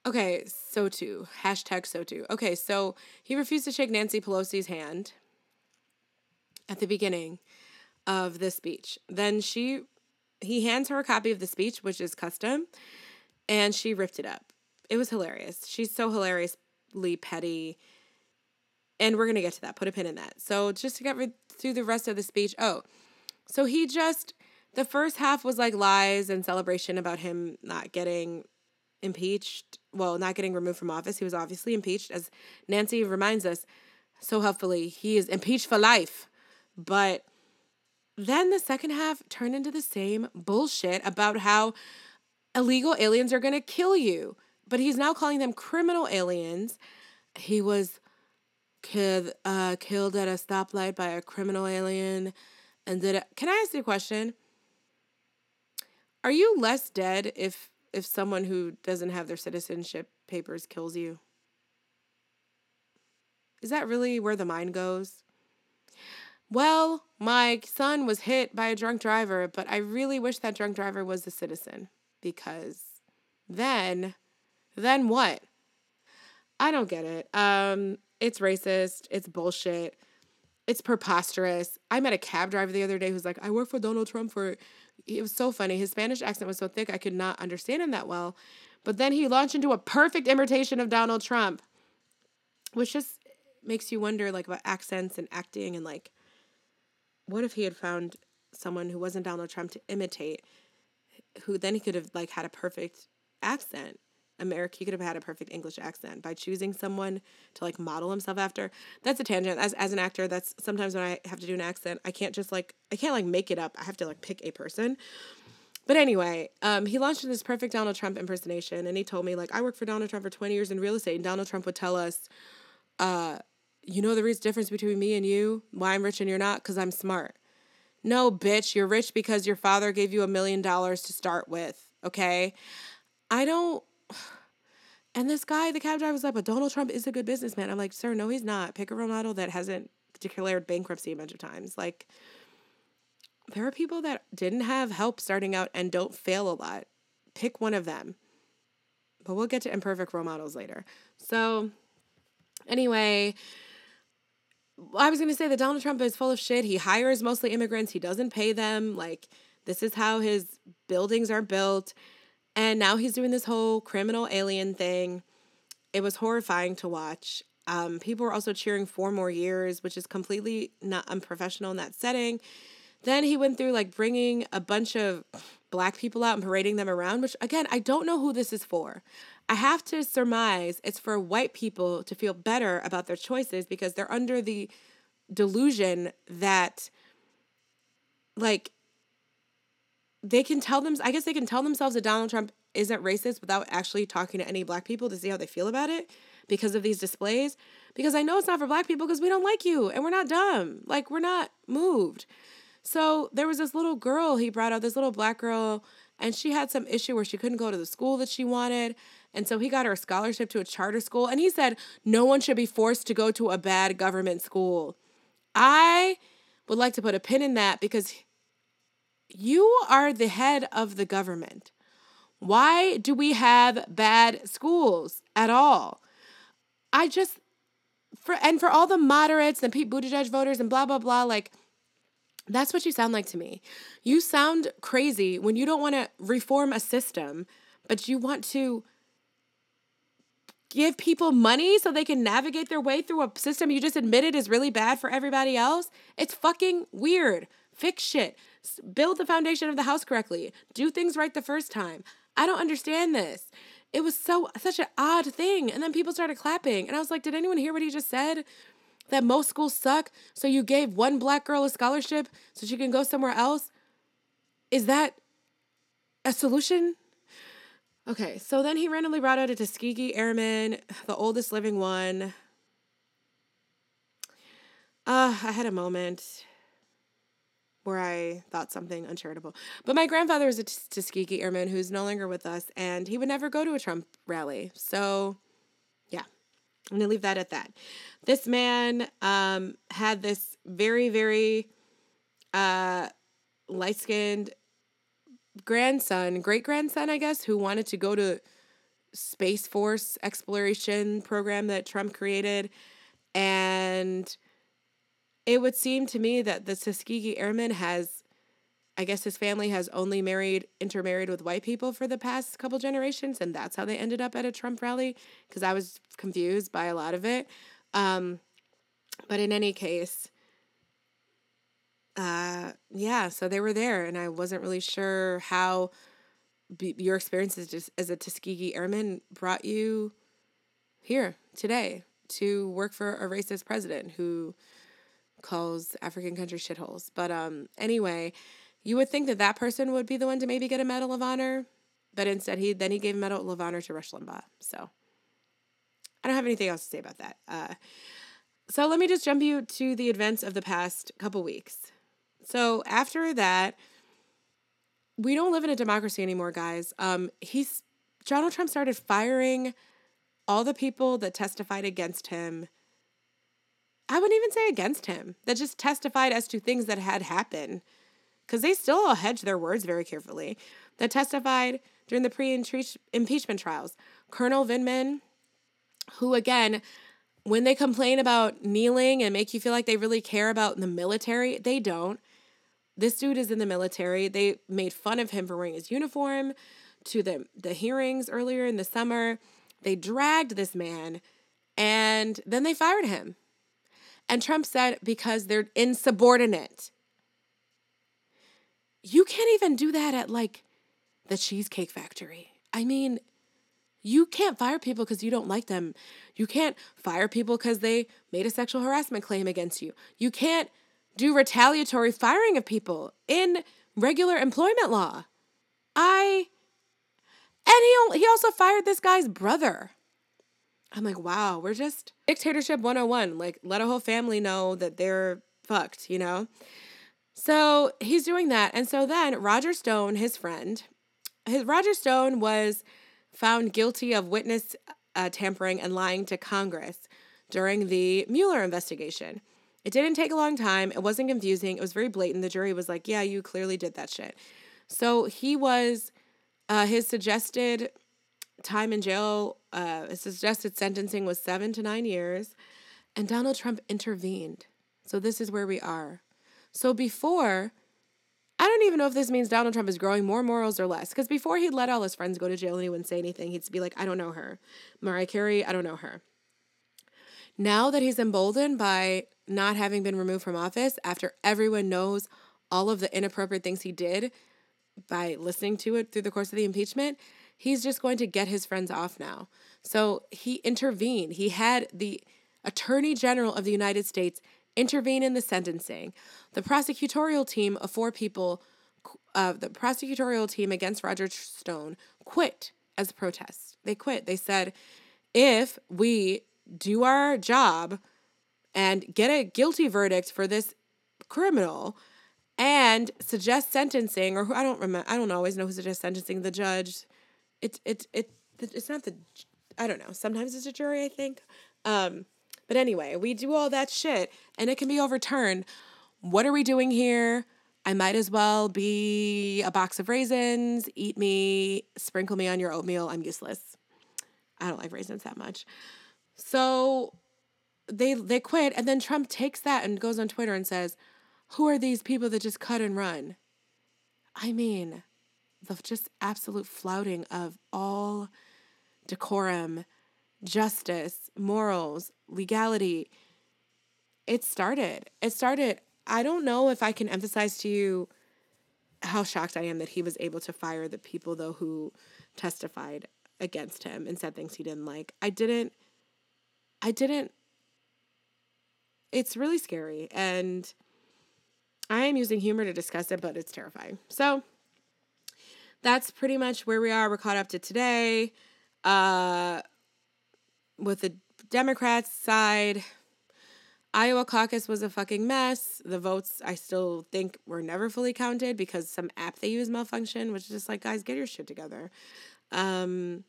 Okay, so too. Hashtag so too. Okay, so he refused to shake Nancy Pelosi's hand at the beginning of the speech. Then she, he hands her a copy of the speech, which is custom, and she ripped it up. It was hilarious. She's so hilariously petty. And we're going to get to that. Put a pin in that. So, just to get through the rest of the speech, oh, so he just, the first half was like lies and celebration about him not getting impeached, well, not getting removed from office. He was obviously impeached, as Nancy reminds us so helpfully. He is impeached for life. But then the second half turned into the same bullshit about how illegal aliens are going to kill you. But he's now calling them criminal aliens. He was killed, uh, killed at a stoplight by a criminal alien. And did it, can I ask you a question? Are you less dead if if someone who doesn't have their citizenship papers kills you? Is that really where the mind goes? Well, my son was hit by a drunk driver, but I really wish that drunk driver was a citizen because then then what? I don't get it. Um it's racist, it's bullshit it's preposterous. I met a cab driver the other day who's like, I work for Donald Trump for. It was so funny. His Spanish accent was so thick, I could not understand him that well. But then he launched into a perfect imitation of Donald Trump, which just makes you wonder, like, about accents and acting and, like, what if he had found someone who wasn't Donald Trump to imitate, who then he could have, like, had a perfect accent America, he could have had a perfect English accent by choosing someone to like model himself after. That's a tangent. As as an actor, that's sometimes when I have to do an accent, I can't just like I can't like make it up. I have to like pick a person. But anyway, um, he launched this perfect Donald Trump impersonation, and he told me like I worked for Donald Trump for twenty years in real estate, and Donald Trump would tell us, uh, you know the difference between me and you, why I'm rich and you're not, because I'm smart. No, bitch, you're rich because your father gave you a million dollars to start with. Okay, I don't and this guy, the cab driver, was like, but Donald Trump is a good businessman. I'm like, sir, no, he's not. Pick a role model that hasn't declared bankruptcy a bunch of times. Like, there are people that didn't have help starting out and don't fail a lot. Pick one of them. But we'll get to imperfect role models later. So, anyway, I was going to say that Donald Trump is full of shit. He hires mostly immigrants, he doesn't pay them. Like, this is how his buildings are built. And now he's doing this whole criminal alien thing. It was horrifying to watch. Um, people were also cheering four more years, which is completely not unprofessional in that setting. Then he went through like bringing a bunch of black people out and parading them around, which again, I don't know who this is for. I have to surmise it's for white people to feel better about their choices because they're under the delusion that like they can tell them I guess they can tell themselves that Donald Trump isn't racist without actually talking to any black people to see how they feel about it because of these displays because I know it's not for black people because we don't like you and we're not dumb. Like we're not moved. So there was this little girl he brought out, this little black girl, and she had some issue where she couldn't go to the school that she wanted. And so he got her a scholarship to a charter school. And he said, no one should be forced to go to a bad government school. I would like to put a pin in that because you are the head of the government. Why do we have bad schools at all? I just for and for all the moderates and Pete Buttigieg voters and blah blah blah, like that's what you sound like to me. You sound crazy when you don't want to reform a system, but you want to give people money so they can navigate their way through a system you just admitted is really bad for everybody else. It's fucking weird. Fix shit build the foundation of the house correctly, do things right the first time. I don't understand this. It was so such an odd thing. And then people started clapping. And I was like, did anyone hear what he just said? That most schools suck. So you gave one black girl a scholarship so she can go somewhere else? Is that a solution? Okay, so then he randomly brought out a Tuskegee Airman, the oldest living one. Uh, I had a moment where I thought something uncharitable. But my grandfather was a Tuskegee Airman who's no longer with us, and he would never go to a Trump rally. So, yeah, I'm to leave that at that. This man um, had this very, very uh, light skinned grandson, great grandson, I guess, who wanted to go to Space Force exploration program that Trump created. And it would seem to me that the Tuskegee Airman has, I guess his family has only married, intermarried with white people for the past couple generations, and that's how they ended up at a Trump rally, because I was confused by a lot of it. Um, but in any case, uh, yeah, so they were there, and I wasn't really sure how b- your experiences just as a Tuskegee Airman brought you here today to work for a racist president who calls African country shitholes. But um, anyway, you would think that that person would be the one to maybe get a Medal of Honor, but instead he then he gave a Medal of Honor to Rush Limbaugh. So I don't have anything else to say about that. Uh, so let me just jump you to the events of the past couple weeks. So after that, we don't live in a democracy anymore, guys. Um, he's Donald Trump started firing all the people that testified against him I wouldn't even say against him, that just testified as to things that had happened, because they still all hedge their words very carefully, that testified during the pre impeachment trials. Colonel Vindman, who again, when they complain about kneeling and make you feel like they really care about the military, they don't. This dude is in the military. They made fun of him for wearing his uniform to the, the hearings earlier in the summer. They dragged this man and then they fired him. And Trump said because they're insubordinate. You can't even do that at like the Cheesecake Factory. I mean, you can't fire people because you don't like them. You can't fire people because they made a sexual harassment claim against you. You can't do retaliatory firing of people in regular employment law. I and he he also fired this guy's brother. I'm like, wow, we're just dictatorship 101. Like, let a whole family know that they're fucked, you know? So he's doing that. And so then Roger Stone, his friend, his Roger Stone was found guilty of witness uh, tampering and lying to Congress during the Mueller investigation. It didn't take a long time. It wasn't confusing. It was very blatant. The jury was like, yeah, you clearly did that shit. So he was, uh, his suggested time in jail, uh, suggested sentencing was seven to nine years. And Donald Trump intervened. So this is where we are. So before, I don't even know if this means Donald Trump is growing more morals or less. Because before he'd let all his friends go to jail and he wouldn't say anything, he'd be like, I don't know her. Mariah Carey, I don't know her. Now that he's emboldened by not having been removed from office after everyone knows all of the inappropriate things he did by listening to it through the course of the impeachment, he's just going to get his friends off now. So he intervened. He had the Attorney General of the United States intervene in the sentencing. The prosecutorial team of four people, uh, the prosecutorial team against Roger Stone quit as a protest. They quit. They said, if we do our job and get a guilty verdict for this criminal and suggest sentencing, or who I don't remember, I don't always know who suggests sentencing, the judge. It's it, it, it's not the, I don't know. Sometimes it's a jury, I think. Um, but anyway, we do all that shit and it can be overturned. What are we doing here? I might as well be a box of raisins. Eat me, sprinkle me on your oatmeal. I'm useless. I don't like raisins that much. So they they quit and then Trump takes that and goes on Twitter and says, "Who are these people that just cut and run?" I mean, the just absolute flouting of all decorum justice, morals, legality. It started. It started. I don't know if I can emphasize to you how shocked I am that he was able to fire the people though who testified against him and said things he didn't like. I didn't I didn't it's really scary and I am using humor to discuss it, but it's terrifying. So that's pretty much where we are. We're caught up to today. Uh with the Democrats side, Iowa caucus was a fucking mess. The votes I still think were never fully counted because some app they use malfunctioned, which is just like, guys, get your shit together. Um,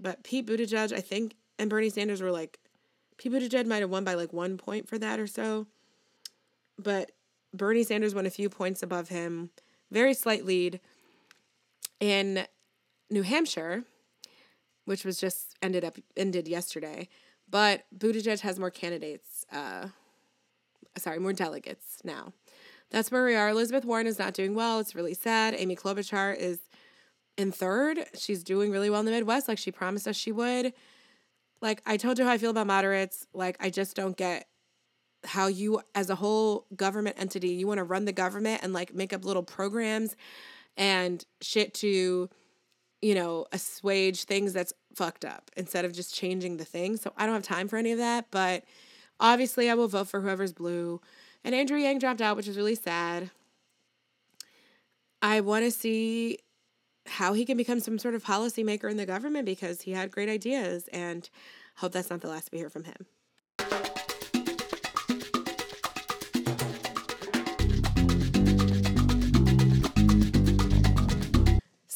but Pete Buttigieg, I think, and Bernie Sanders were like, Pete Buttigieg might have won by like one point for that or so. But Bernie Sanders won a few points above him, very slight lead. In New Hampshire, which was just ended up ended yesterday. But Buttigieg has more candidates. Uh, sorry, more delegates now. That's where we are. Elizabeth Warren is not doing well. It's really sad. Amy Klobuchar is in third. She's doing really well in the Midwest, like she promised us she would. Like I told you how I feel about moderates. Like I just don't get how you, as a whole government entity, you want to run the government and like make up little programs and shit to you know, assuage things that's fucked up instead of just changing the thing. So I don't have time for any of that. But obviously, I will vote for whoever's blue. And Andrew Yang dropped out, which is really sad. I want to see how he can become some sort of policymaker in the government because he had great ideas and hope that's not the last we hear from him.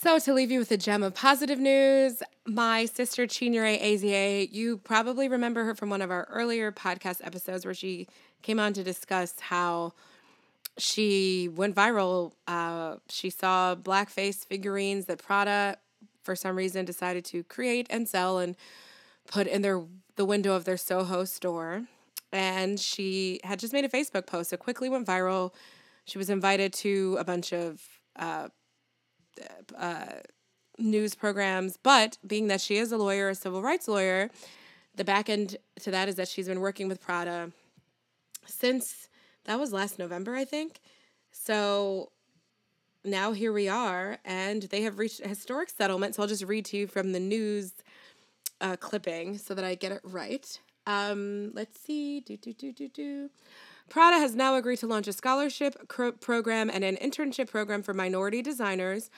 So, to leave you with a gem of positive news, my sister Chinyere Ezie, you probably remember her from one of our earlier podcast episodes where she came on to discuss how she went viral. Uh, she saw blackface figurines that Prada, for some reason, decided to create and sell. And put in their the window of their Soho store. And she had just made a Facebook post. It quickly went viral. She was invited to a bunch of uh, uh, news programs, but being that she is a lawyer, a civil rights lawyer, the back end to that is that she's been working with Prada since that was last November, I think. So now here we are, and they have reached a historic settlement. So I'll just read to you from the news uh, clipping so that I get it right. Um, let's see. Do, do, do, do, do. Prada has now agreed to launch a scholarship cro- program and an internship program for minority designers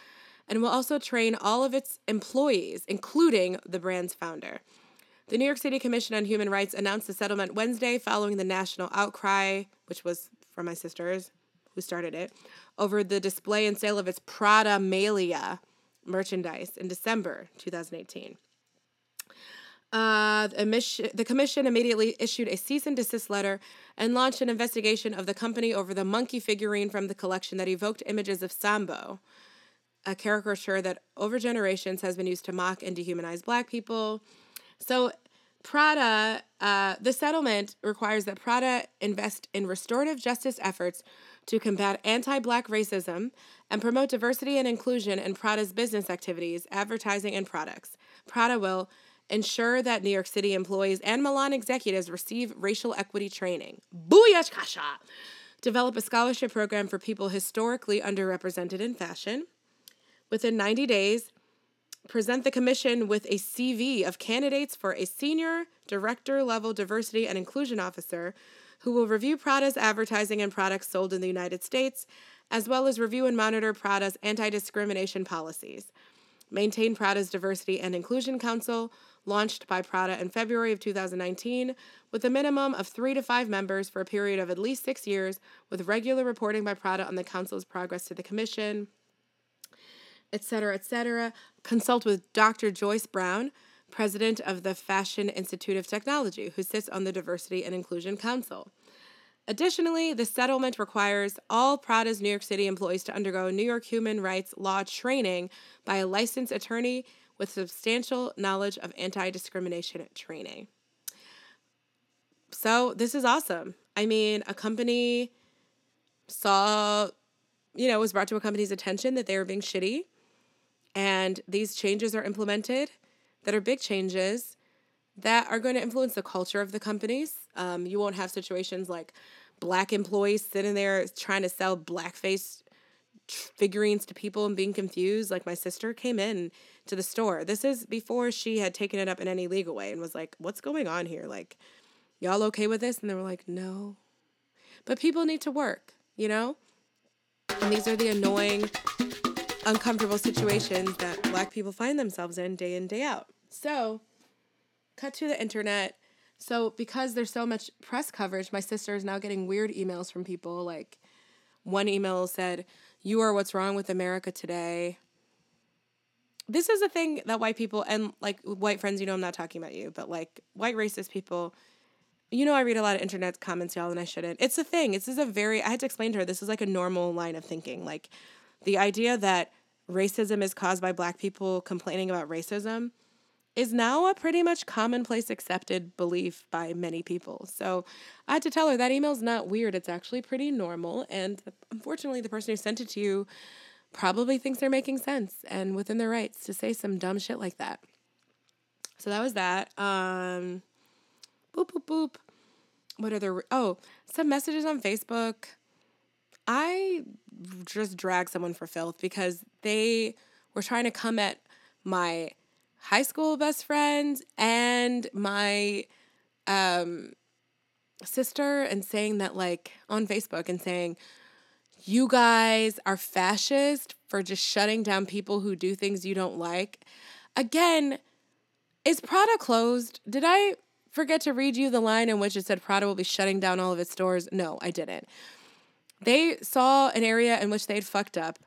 and will also train all of its employees, including the brand's founder. The New York City Commission on Human Rights announced the settlement Wednesday following the national outcry, which was from my sisters who started it, over the display and sale of its Pradamalia merchandise in December 2018. Uh, the, the commission immediately issued a cease and desist letter and launched an investigation of the company over the monkey figurine from the collection that evoked images of Sambo, a caricature that over generations has been used to mock and dehumanize black people. So, Prada, uh, the settlement requires that Prada invest in restorative justice efforts to combat anti black racism and promote diversity and inclusion in Prada's business activities, advertising, and products. Prada will ensure that New York City employees and Milan executives receive racial equity training. Booyah! Develop a scholarship program for people historically underrepresented in fashion. Within 90 days, present the commission with a CV of candidates for a senior director level diversity and inclusion officer who will review Prada's advertising and products sold in the United States, as well as review and monitor Prada's anti discrimination policies. Maintain Prada's Diversity and Inclusion Council, launched by Prada in February of 2019, with a minimum of three to five members for a period of at least six years, with regular reporting by Prada on the Council's progress to the Commission etc., etc. Consult with Dr. Joyce Brown, president of the Fashion Institute of Technology, who sits on the Diversity and Inclusion Council. Additionally, the settlement requires all Prada's New York City employees to undergo New York human rights law training by a licensed attorney with substantial knowledge of anti discrimination training. So, this is awesome. I mean, a company saw, you know, was brought to a company's attention that they were being shitty and these changes are implemented that are big changes that are going to influence the culture of the companies. Um, you won't have situations like black employees sitting there trying to sell blackface figurines to people and being confused. Like my sister came in to the store. This is before she had taken it up in any legal way and was like, "What's going on here? Like, y'all okay with this?" And they were like, "No." But people need to work, you know? And these are the annoying uncomfortable situations that black people find themselves in day in, day out. So, cut to the internet. So, because there's so much press coverage, my sister is now getting weird emails from people. Like, one email said, You are what's wrong with America today. This is a thing that white people, and like white friends, you know, I'm not talking about you, but like white racist people, you know, I read a lot of internet comments, y'all, and I shouldn't. It's a thing. This is a very, I had to explain to her, this is like a normal line of thinking. Like, the idea that racism is caused by black people complaining about racism is now a pretty much commonplace accepted belief by many people. So I had to tell her that email's not weird. It's actually pretty normal. And unfortunately, the person who sent it to you probably thinks they're making sense and within their rights to say some dumb shit like that. So that was that. Um, boop, boop, boop. What are there? Oh, some messages on Facebook. I just drag someone for filth because they were trying to come at my high school best friend and my um, sister and saying that like on Facebook and saying you guys are fascist for just shutting down people who do things you don't like. Again, is Prada closed? Did I forget to read you the line in which it said Prada will be shutting down all of its stores? No, I didn't. They saw an area in which they'd fucked up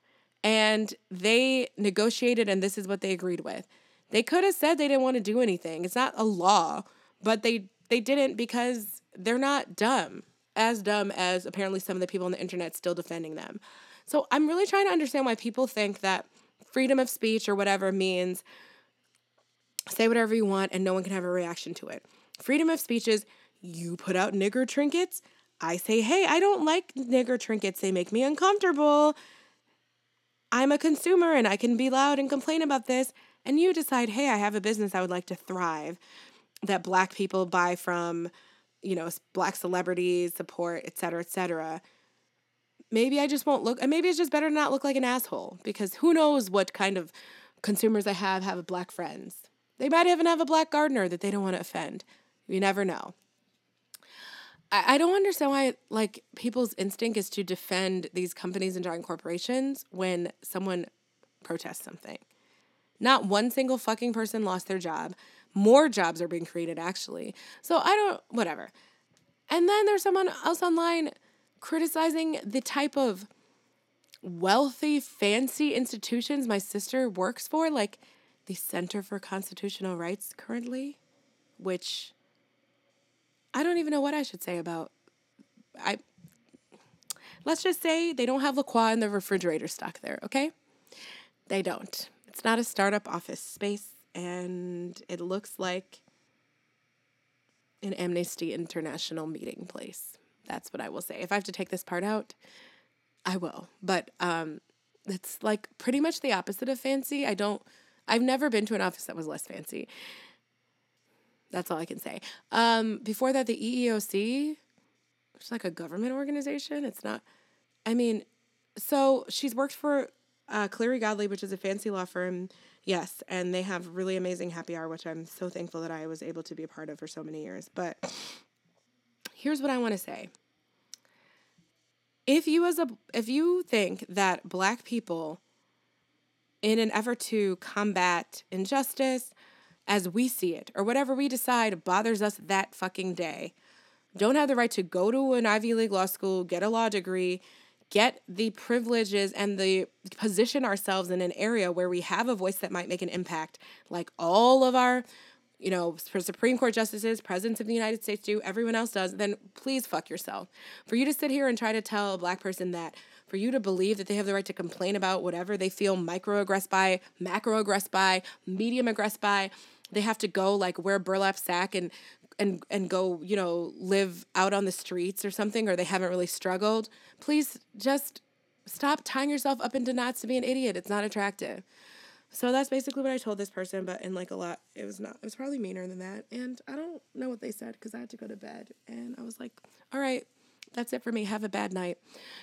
and they negotiated, and this is what they agreed with. They could have said they didn't want to do anything. It's not a law, but they they didn't because they're not dumb, as dumb as apparently some of the people on the internet still defending them. So I'm really trying to understand why people think that freedom of speech or whatever means say whatever you want and no one can have a reaction to it. Freedom of speech is you put out nigger trinkets. I say, hey, I don't like nigger trinkets. They make me uncomfortable. I'm a consumer and I can be loud and complain about this. And you decide, hey, I have a business I would like to thrive that black people buy from, you know, black celebrities, support, et cetera, et cetera. Maybe I just won't look, and maybe it's just better to not look like an asshole because who knows what kind of consumers I have have black friends. They might even have a black gardener that they don't want to offend. You never know. I, I don't understand why like people's instinct is to defend these companies and giant corporations when someone protests something. Not one single fucking person lost their job. More jobs are being created actually. So I don't whatever. And then there's someone else online criticizing the type of wealthy, fancy institutions my sister works for, like the Center for Constitutional Rights currently, which I don't even know what I should say about. I let's just say they don't have La Croix in the refrigerator stock there, okay? They don't. It's not a startup office space, and it looks like an Amnesty International meeting place. That's what I will say. If I have to take this part out, I will. But um, it's like pretty much the opposite of fancy. I don't. I've never been to an office that was less fancy. That's all I can say. Um, before that, the EEOC, which is like a government organization. It's not. I mean, so she's worked for uh, Cleary Gottlieb, which is a fancy law firm. Yes, and they have really amazing happy hour, which I'm so thankful that I was able to be a part of for so many years. But here's what I want to say. If you as a if you think that black people in an effort to combat injustice, as we see it, or whatever we decide bothers us that fucking day. Don't have the right to go to an Ivy League law school, get a law degree, get the privileges and the position ourselves in an area where we have a voice that might make an impact, like all of our, you know, for Supreme Court justices, presidents of the United States do, everyone else does, then please fuck yourself. For you to sit here and try to tell a black person that for you to believe that they have the right to complain about whatever they feel microaggressed by, macroaggressed by, medium aggressed by, they have to go like wear burlap sack and and and go you know live out on the streets or something or they haven't really struggled please just stop tying yourself up into knots to be an idiot it's not attractive so that's basically what i told this person but in like a lot it was not it was probably meaner than that and i don't know what they said because i had to go to bed and i was like all right that's it for me. Have a bad night.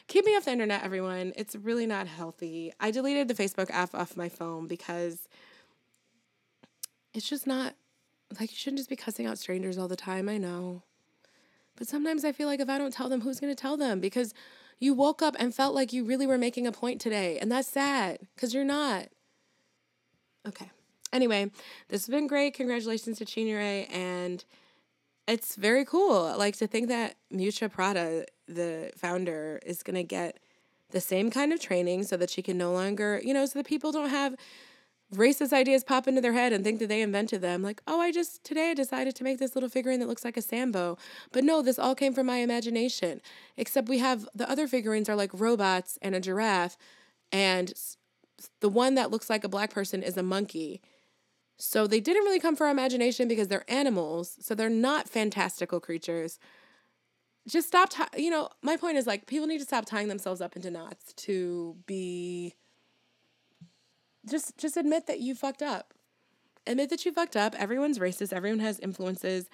Keep me off the internet, everyone. It's really not healthy. I deleted the Facebook app off my phone because it's just not like you shouldn't just be cussing out strangers all the time. I know. But sometimes I feel like if I don't tell them, who's going to tell them? Because you woke up and felt like you really were making a point today. And that's sad because you're not. Okay. Anyway, this has been great. Congratulations to Chinyere. And it's very cool. Like to think that Miuccia Prada, the founder, is going to get the same kind of training so that she can no longer, you know, so that people don't have racist ideas pop into their head and think that they invented them. Like, oh, I just today I decided to make this little figurine that looks like a Sambo. But no, this all came from my imagination. Except we have the other figurines are like robots and a giraffe, and the one that looks like a black person is a monkey. So they didn't really come from our imagination because they're animals. So they're not fantastical creatures. Just stop, t- you know, my point is like people need to stop tying themselves up into knots to be just just admit that you fucked up. Admit that you fucked up. Everyone's racist. Everyone has influences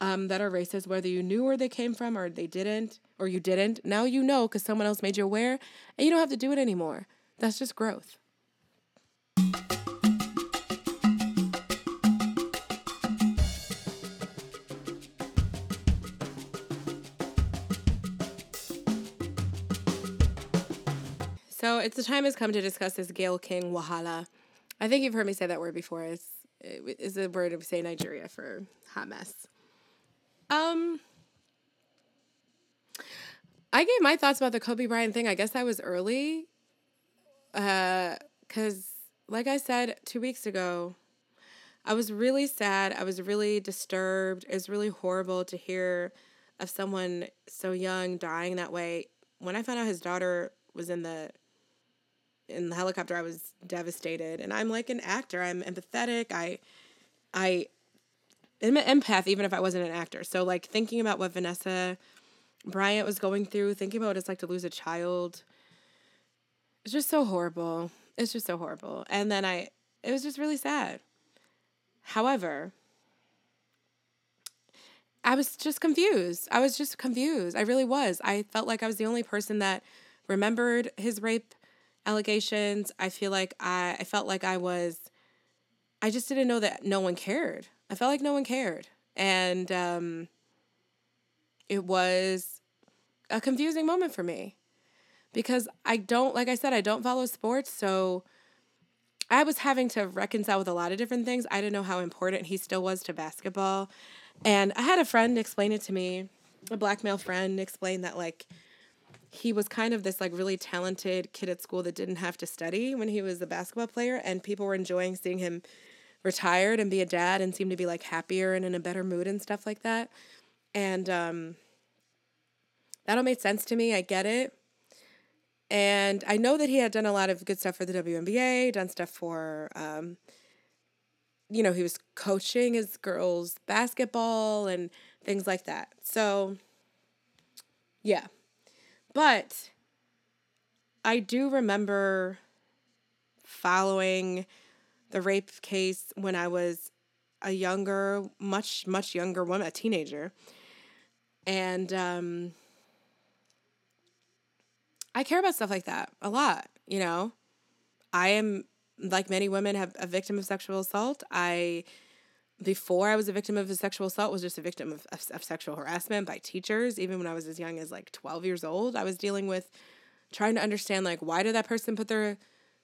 um, that are racist, whether you knew where they came from or they didn't, or you didn't. Now you know because someone else made you aware, and you don't have to do it anymore. That's just growth. So it's the time has come to discuss this Gayle King Wahala. I think you've heard me say that word before. It's is a word of say Nigeria for hot mess. Um, I gave my thoughts about the Kobe Bryant thing. I guess I was early, uh, cause like I said two weeks ago, I was really sad. I was really disturbed. It was really horrible to hear of someone so young dying that way. When I found out his daughter was in the in the helicopter, I was devastated. And I'm like an actor. I'm empathetic. I I am an empath even if I wasn't an actor. So like thinking about what Vanessa Bryant was going through, thinking about what it's like to lose a child. It's just so horrible. It's just so horrible. And then I it was just really sad. However, I was just confused. I was just confused. I really was. I felt like I was the only person that remembered his rape allegations. I feel like I I felt like I was I just didn't know that no one cared. I felt like no one cared. And um it was a confusing moment for me because I don't like I said I don't follow sports, so I was having to reconcile with a lot of different things. I didn't know how important he still was to basketball. And I had a friend explain it to me, a black male friend explain that like he was kind of this like really talented kid at school that didn't have to study when he was a basketball player and people were enjoying seeing him retired and be a dad and seem to be like happier and in a better mood and stuff like that. And um that all made sense to me. I get it. And I know that he had done a lot of good stuff for the WNBA, done stuff for um, you know, he was coaching his girls basketball and things like that. So, yeah. But I do remember following the rape case when I was a younger, much, much younger woman, a teenager. And um, I care about stuff like that a lot, you know? I am like many women have a victim of sexual assault i before i was a victim of a sexual assault was just a victim of, of, of, sexual harassment by teachers. Even when i was as young as like 12 years old i was dealing with trying to understand like why did that person put their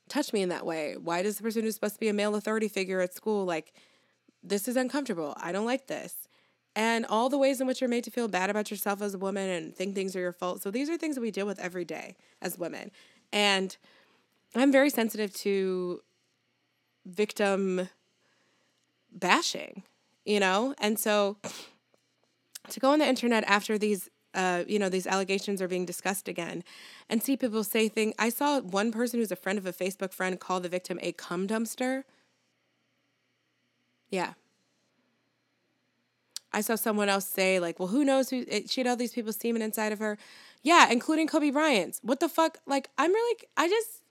touch me in that way? Why does the person who's supposed to be a male authority figure at school like this is uncomfortable. I don't like this. And all the ways in which you're made to feel bad about yourself as a woman and think things are your fault. So these are things that we deal with every day as women. And I'm very sensitive to victim bashing, you know? And so to go on the internet after these uh, you know, these allegations are being discussed again and see people say things. I saw one person who's a friend of a Facebook friend call the victim a cum dumpster. Yeah. I saw someone else say, like, well, who knows who it, she had all these people semen inside of her. Yeah, including Kobe Bryant's. What the fuck? Like, I'm really, I just,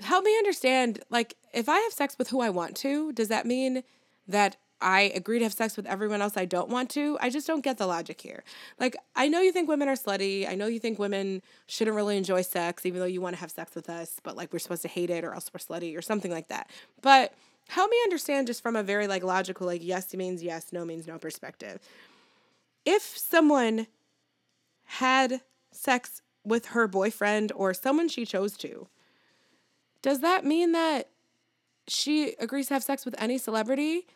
help me understand like if I have sex with who I want to, does that mean that I agree to have sex with everyone else I don't want to? I just don't get the logic here. Like I know you think women are slutty. I know you think women shouldn't really enjoy sex even though you want to have sex with us, but like we're supposed to hate it or else we're slutty or something like that. But help me understand just from a very like logical like yes means yes, no means no perspective. If someone had sex with her boyfriend or someone she chose to, does that mean that she agrees to have sex with any celebrity?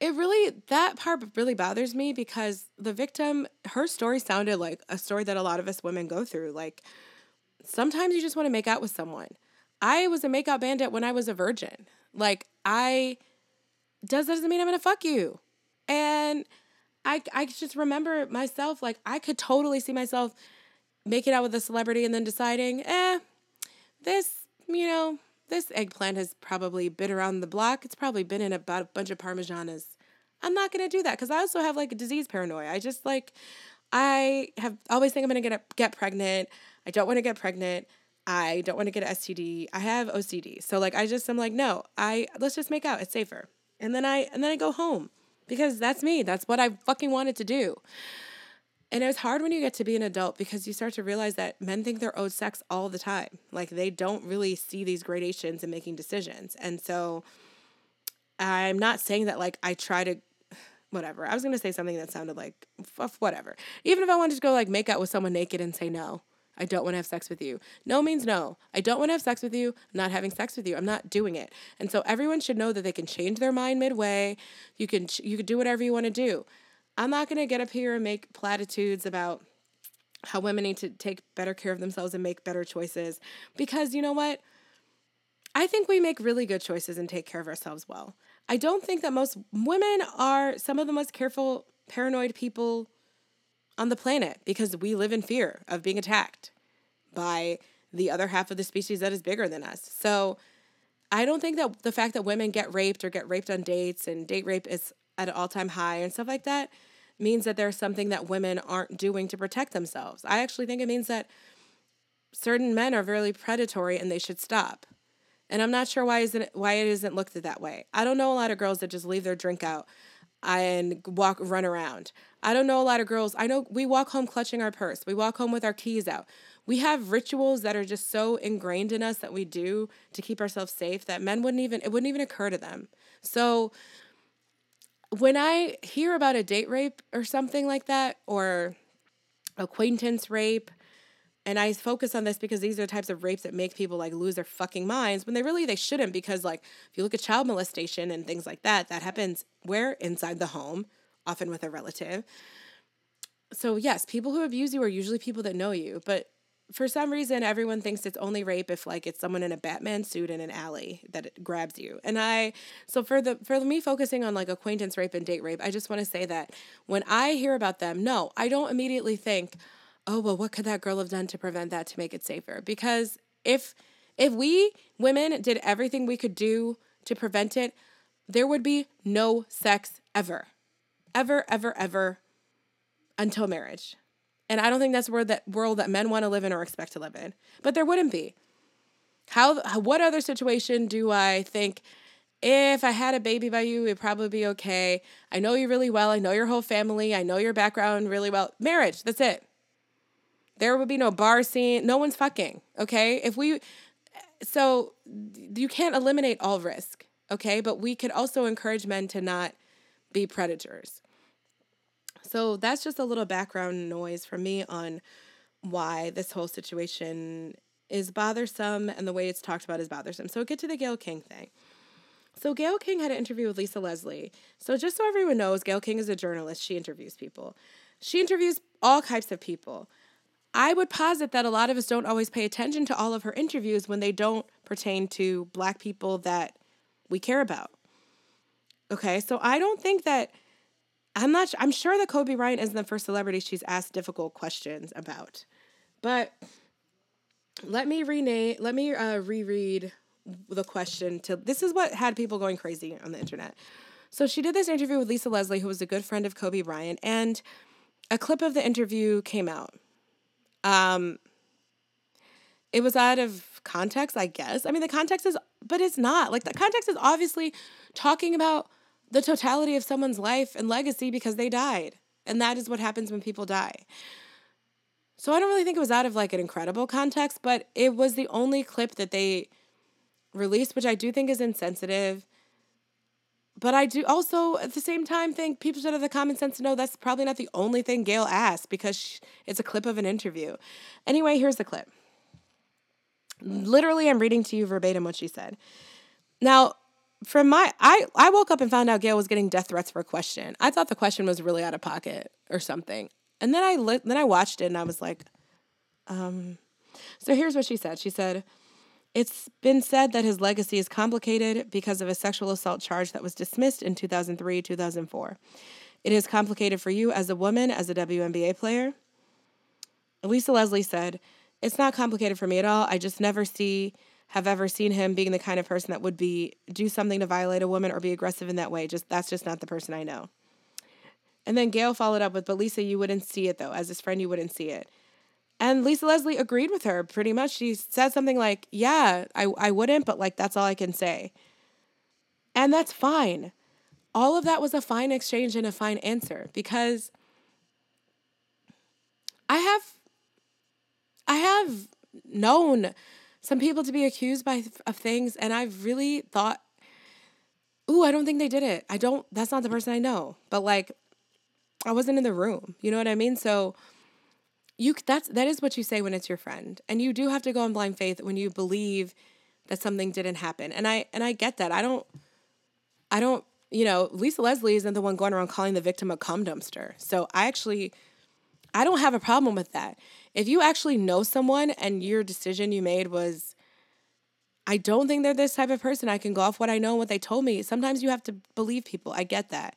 It really, that part really bothers me because the victim, her story sounded like a story that a lot of us women go through. Like, sometimes you just want to make out with someone. I was a makeout bandit when I was a virgin. Like, I, does that doesn't mean I'm gonna fuck you. And I, I just remember myself, like, I could totally see myself making out with a celebrity and then deciding, eh, this, you know, this eggplant has probably been around the block. It's probably been in about a bunch of Parmesanas. I'm not going to do that because I also have like a disease paranoia. I just like, I have always think I'm going to get get pregnant. I don't want to get pregnant. I don't want to get an STD. I have OCD. So like I just I'm like, no, I let's just make out. It's safer. And then I and then I go home because that's me. That's what I fucking wanted to do. And it's hard when you get to be an adult because you start to realize that men think they're owed sex all the time. Like they don't really see these gradations in making decisions. And so I'm not saying that like I try to whatever. I was to say something that sounded like whatever. Even if I wanted to go like make out with someone naked and say no, I don't want to have sex with you. No means no. I don't want to have sex with you. I'm not having sex with you. I'm not doing it. And so everyone should know that they can change their mind midway. You can you can do whatever you want to do. I'm not going to get up here and make platitudes about how women need to take better care of themselves and make better choices because you know what? I think we make really good choices and take care of ourselves well. I don't think that most women are some of the most careful, paranoid people on the planet because we live in fear of being attacked by the other half of the species that is bigger than us. So I don't think that the fact that women get raped or get raped on dates and date rape is at an all time high and stuff like that means that there's something that women aren't doing to protect themselves. I actually think it means that certain men are really predatory and they should stop. And I'm not sure why isn't it, why it isn't looked at that way. I don't know a lot of girls that just leave their drink out and walk run around. I don't know a lot of girls. I know we walk home clutching our purse. We walk home with our keys out. We have rituals that are just so ingrained in us that we do to keep ourselves safe that men wouldn't even it wouldn't even occur to them. So when I hear about a date rape or something like that or acquaintance rape and I focus on this because these are the types of rapes that make people like lose their fucking minds when they really they shouldn't because like if you look at child molestation and things like that that happens where? Inside the home often with a relative. So yes people who abuse you are usually people that know you but for some reason everyone thinks it's only rape if like it's someone in a batman suit in an alley that it grabs you. And i so for the for me focusing on like acquaintance rape and date rape i just want to say that when i hear about them no i don't immediately think oh well what could that girl have done to prevent that to make it safer? Because if if we women did everything we could do to prevent it there would be no sex ever ever ever ever until marriage and i don't think that's where that world that men want to live in or expect to live in but there wouldn't be how what other situation do i think if I had a baby by you, it'd probably be okay. I know you really well. I know your whole family. I know your background really well. Marriage, that's it. There would be no bar scene. No one's fucking. Okay. If we, so you can't eliminate all risk. Okay. But we could also encourage men to not be predators. So that's just a little background noise for me on why this whole situation is bothersome and the way it's talked about is bothersome. So get to the Gayle King thing. So Gayle King had an interview with Lisa Leslie. So just so everyone knows, Gayle King is a journalist. She interviews people. She interviews all types of people. I would posit that a lot of us don't always pay attention to all of her interviews when they don't pertain to black people that we care about. Okay, so I don't think that I'm not I'm sure that Kobe Bryant isn't the first celebrity she's asked difficult questions about. But let me rename let me uh, reread the question to this is what had people going crazy on the internet. So she did this interview with Lisa Leslie, who was a good friend of Kobe Bryant, and a clip of the interview came out. Um, it was out of context, I guess. I mean, the context is, but it's not. Like, the context is obviously talking about the totality of someone's life and legacy because they died. And that is what happens when people die. So I don't really think it was out of like an incredible context, but it was the only clip that they released, which I do think is insensitive. But I do also at the same time think people should have the common sense to know that's probably not the only thing Gayle asked because it's a clip of an interview. Anyway, here's the clip. Literally, I'm reading to you verbatim what she said. Now, from my I I woke up and found out Gayle was getting death threats for a question. I thought the question was really out of pocket or something. And then I li- then I watched it and I was like, um so here's what she said. She said, it's been said that his legacy is complicated because of a sexual assault charge that was dismissed in 2003 2004. It is complicated for you as a woman, as a WNBA player. Lisa Leslie said, It's not complicated for me at all. I just never see, have ever seen him being the kind of person that would be, do something to violate a woman or be aggressive in that way. Just, that's just not the person I know. And then Gayle followed up with, But Lisa, you wouldn't see it though. As his friend, you wouldn't see it. And Lisa Leslie agreed with her pretty much. She said something like, Yeah, I, I wouldn't, but like that's all I can say. And that's fine. All of that was a fine exchange and a fine answer because I have I have known some people to be accused by of things and I've really thought ooh, I don't think they did it. I don't that's not the person I know. But like I wasn't in the room. You know what I mean? So you that's that is what you say when it's your friend and you do have to go on blind faith when you believe that something didn't happen and i and i get that i don't i don't you know lisa leslie isn't the one going around calling the victim a cum dumpster so i actually i don't have a problem with that if you actually know someone and your decision you made was i don't think they're this type of person i can go off what i know and what they told me sometimes you have to believe people i get that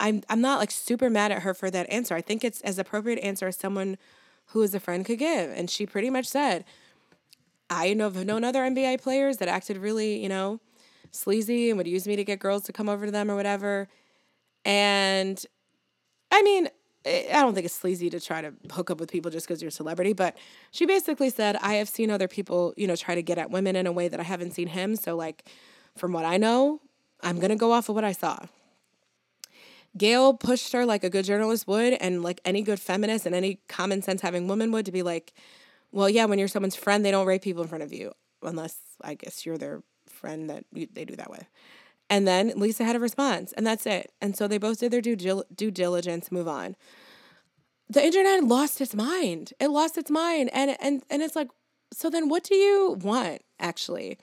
I'm I'm not like super mad at her for that answer. I think it's as appropriate answer as someone who is a friend could give. And she pretty much said, I know have known other NBA players that acted really, you know, sleazy and would use me to get girls to come over to them or whatever. And I mean, I don't think it's sleazy to try to hook up with people just because you're a celebrity, but she basically said, I have seen other people, you know, try to get at women in a way that I haven't seen him. So, like, from what I know, I'm going to go off of what I saw. Gayle pushed her like a good journalist would, and like any good feminist and any common sense having woman would, to be like, well, yeah, when you're someone's friend, they don't rape people in front of you, unless I guess you're their friend that they do that with. And then Lisa had a response, and that's it. And so they both did their due, due diligence, move on. The internet lost its mind. It lost its mind. And, and, and it's like, so then what do you want, actually?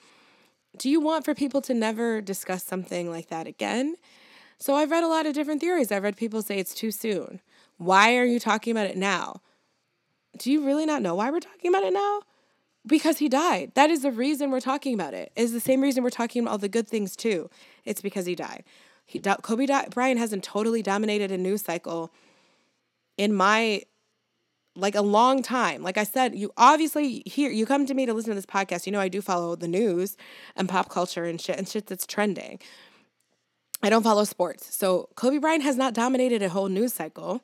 Do you want for people to never discuss something like that again? So I've read a lot of different theories. I've read people say it's too soon. Why are you talking about it now? do you really not know why we're talking about it now? Because he died. That is the reason we're talking about it. Is the same reason we're talking about all the good things too. It's because he died. He, Kobe Bryant hasn't totally dominated a news cycle in my like a long time. Like I said, you obviously here you come to me to listen to this podcast. You know I do follow the news and pop culture and shit and shit that's trending. I don't follow sports. So Kobe Bryant has not dominated a whole news cycle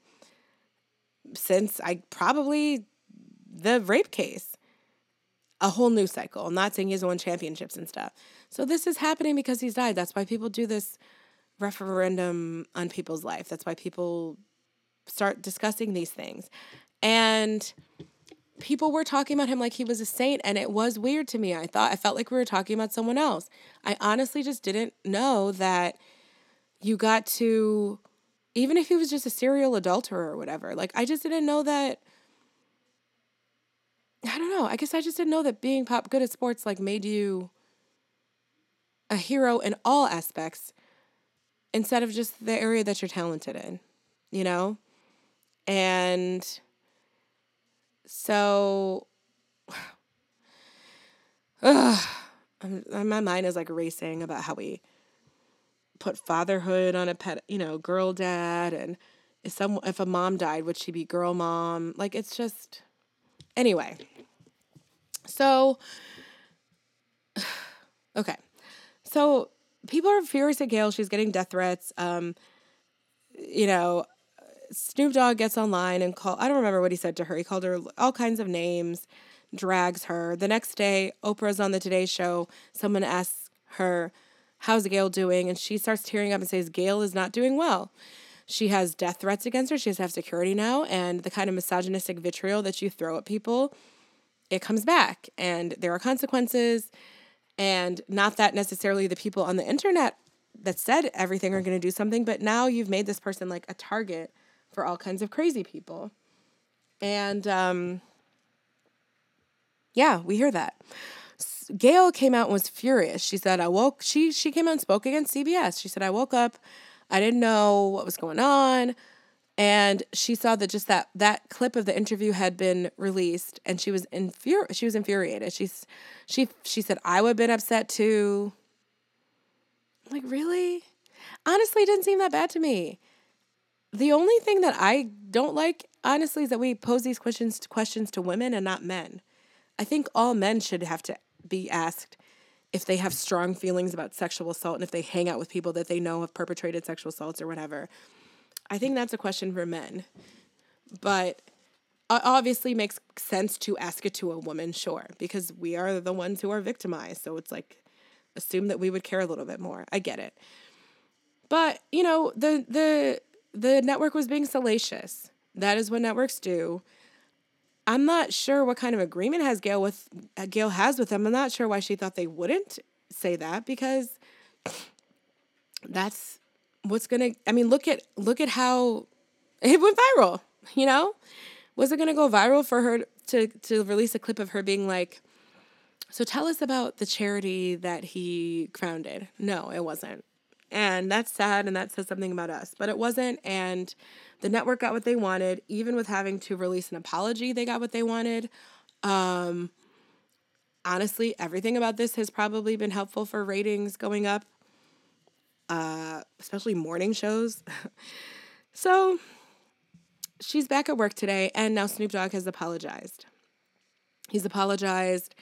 since I probably the rape case. A whole new cycle. I'm not saying he's won championships and stuff. So this is happening because he's died. That's why people do this referendum on people's life. That's why people start discussing these things. And people were talking about him like he was a saint and it was weird to me. I thought I felt like we were talking about someone else. I honestly just didn't know that you got to even if he was just a serial adulterer or whatever. Like I just didn't know that I don't know. I guess I just didn't know that being pop good at sports like made you a hero in all aspects instead of just the area that you're talented in, you know? And so ugh, my mind is like racing about how we put fatherhood on a pet, you know, girl dad and if some if a mom died, would she be girl mom? Like it's just anyway. So okay. So people are furious at Gayle. She's getting death threats. Um, you know, Snoop Dogg gets online and call I don't remember what he said to her. He called her all kinds of names, drags her. The next day, Oprah's on the Today Show. Someone asks her, How's Gayle doing? And she starts tearing up and says, "Gayle is not doing well. She has death threats against her. She has to have security now. And the kind of misogynistic vitriol that you throw at people, it comes back. And there are consequences. And not that necessarily the people on the internet that said everything are going to do something, but now you've made this person like a target for all kinds of crazy people. And um, yeah, we hear that. gayle came out and was furious. She said, I woke, she, she came out and spoke against CBS. She said, I woke up, I didn't know what was going on. And she saw that just that that clip of the interview had been released and she was infuri- she was infuriated. She's she she said, I would have been upset too. like, really? Honestly, it didn't seem that bad to me. The only thing that I don't like, honestly, is that we pose these questions questions to women and not men. I think all men should have to be asked if they have strong feelings about sexual assault and if they hang out with people that they know have perpetrated sexual assaults or whatever. I think that's a question for men. But obviously makes sense to ask it to a woman, sure, because we are the ones who are victimized. So it's like assume that we would care a little bit more. I get it. But, you know, the the the network was being salacious. That is what networks do. I'm not sure what kind of agreement has Gayle with Gayle has with them. I'm not sure why she thought they wouldn't say that because that's what's gonna. I mean, look at look at how it went viral. You know, was it gonna go viral for her to to release a clip of her being like, "So tell us about the charity that he founded"? No, it wasn't, and that's sad, and that says something about us. But it wasn't, and the network got what they wanted. Even with having to release an apology, they got what they wanted. Um, honestly, everything about this has probably been helpful for ratings going up, uh, especially morning shows. so she's back at work today, and now Snoop Dogg has apologized. He's apologized.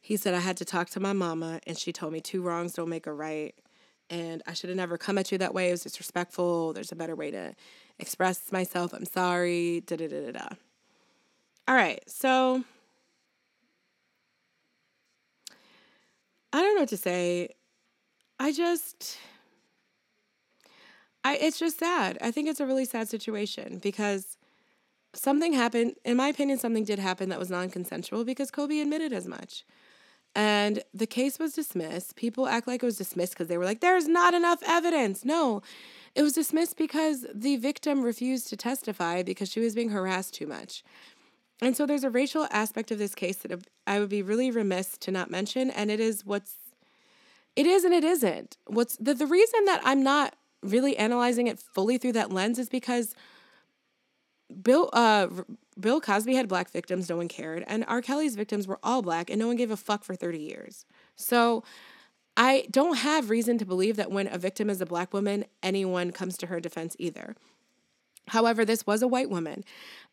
He said, I had to talk to my mama, and she told me two wrongs don't make a right. And I should have never come at you that way. It was disrespectful. There's a better way to express myself. I'm sorry. Da da da da da. All right. So I don't know what to say. I just I it's just sad. I think it's a really sad situation because something happened, in my opinion something did happen that was non-consensual because Kobe admitted as much. And the case was dismissed. People act like it was dismissed because they were like there's not enough evidence. No. It was dismissed because the victim refused to testify because she was being harassed too much. And so there's a racial aspect of this case that I would be really remiss to not mention, and it is what's it is and it isn't. What's the, the reason that I'm not really analyzing it fully through that lens is because Bill uh Bill Cosby had black victims, no one cared, and R. Kelly's victims were all black and no one gave a fuck for 30 years. So I don't have reason to believe that when a victim is a black woman, anyone comes to her defense either. However, this was a white woman,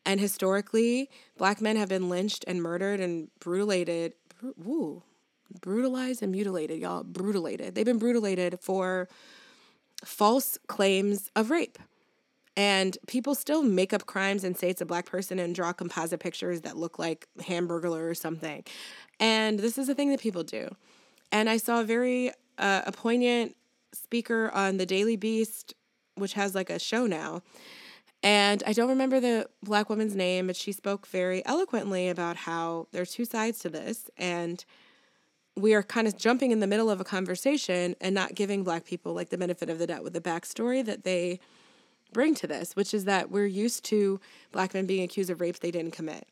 and historically, black men have been lynched and murdered and brutalated. Woo, brutalized and mutilated, y'all. Brutalated. They've been brutalated for false claims of rape. And people still make up crimes and say it's a black person and draw composite pictures that look like hamburger or something. And this is a thing that people do. And I saw a very uh, a poignant speaker on the Daily Beast, which has like a show now. And I don't remember the black woman's name, but she spoke very eloquently about how there are two sides to this. And we are kind of jumping in the middle of a conversation and not giving black people like the benefit of the doubt with the backstory that they bring to this, which is that we're used to black men being accused of rapes they didn't commit.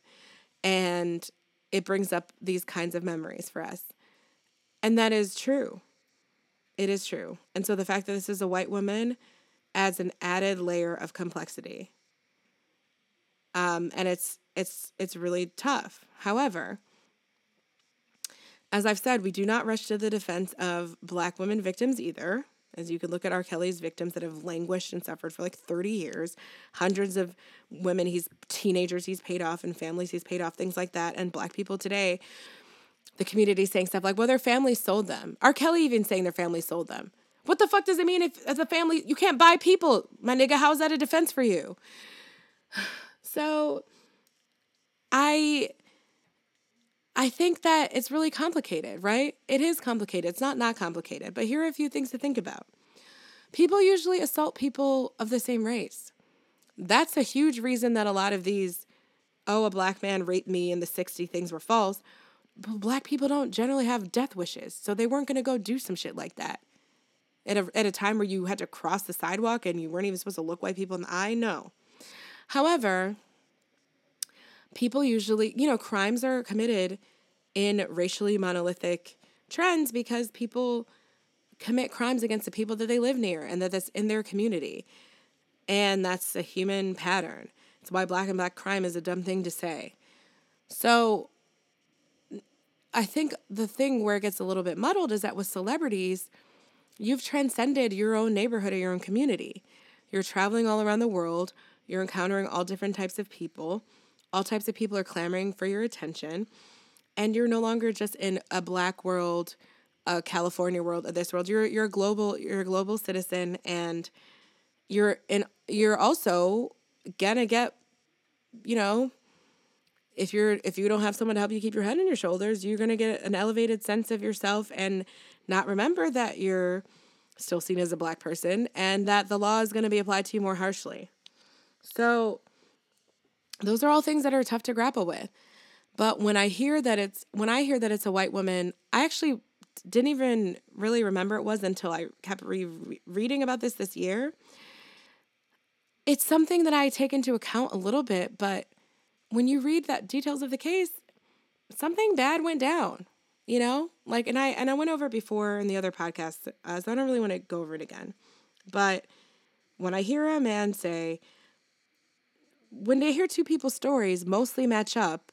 And it brings up these kinds of memories for us. And that is true. It is true. And so the fact that this is a white woman adds an added layer of complexity. Um, and it's it's it's really tough. However, as I've said, we do not rush to the defense of black women victims either. As you can look at R. Kelly's victims that have languished and suffered for like 30 years, hundreds of women he's teenagers he's paid off and families he's paid off, things like that. And black people today, the community saying stuff like, well, their family sold them. R. Kelly even saying their family sold them. What the fuck does it mean if as a family you can't buy people, my nigga? How's that a defense for you? So I I think that it's really complicated, right? It is complicated. It's not not complicated, but here are a few things to think about. People usually assault people of the same race. That's a huge reason that a lot of these, oh, a black man raped me and the 60 things were false. But black people don't generally have death wishes, so they weren't going to go do some shit like that at a, at a time where you had to cross the sidewalk and you weren't even supposed to look white people in the eye? No. However, people usually, you know, crimes are committed in racially monolithic trends because people commit crimes against the people that they live near and that that's in their community. And that's a human pattern. It's why black and black crime is a dumb thing to say. So I think the thing where it gets a little bit muddled is that with celebrities, You've transcended your own neighborhood or your own community. You're traveling all around the world, you're encountering all different types of people. All types of people are clamoring for your attention. And you're no longer just in a black world, a California world, of this world. You're you're a global you're a global citizen and you're in you're also gonna get, you know, if you're if you don't have someone to help you keep your head on your shoulders, you're gonna get an elevated sense of yourself and not remember that you're still seen as a black person and that the law is going to be applied to you more harshly. So, those are all things that are tough to grapple with. But when I hear that it's when I hear that it's a white woman, I actually didn't even really remember it was until I kept re- reading about this this year. It's something that I take into account a little bit, but when you read that details of the case, something bad went down you know like and i and i went over it before in the other podcast uh, so i don't really want to go over it again but when i hear a man say when they hear two people's stories mostly match up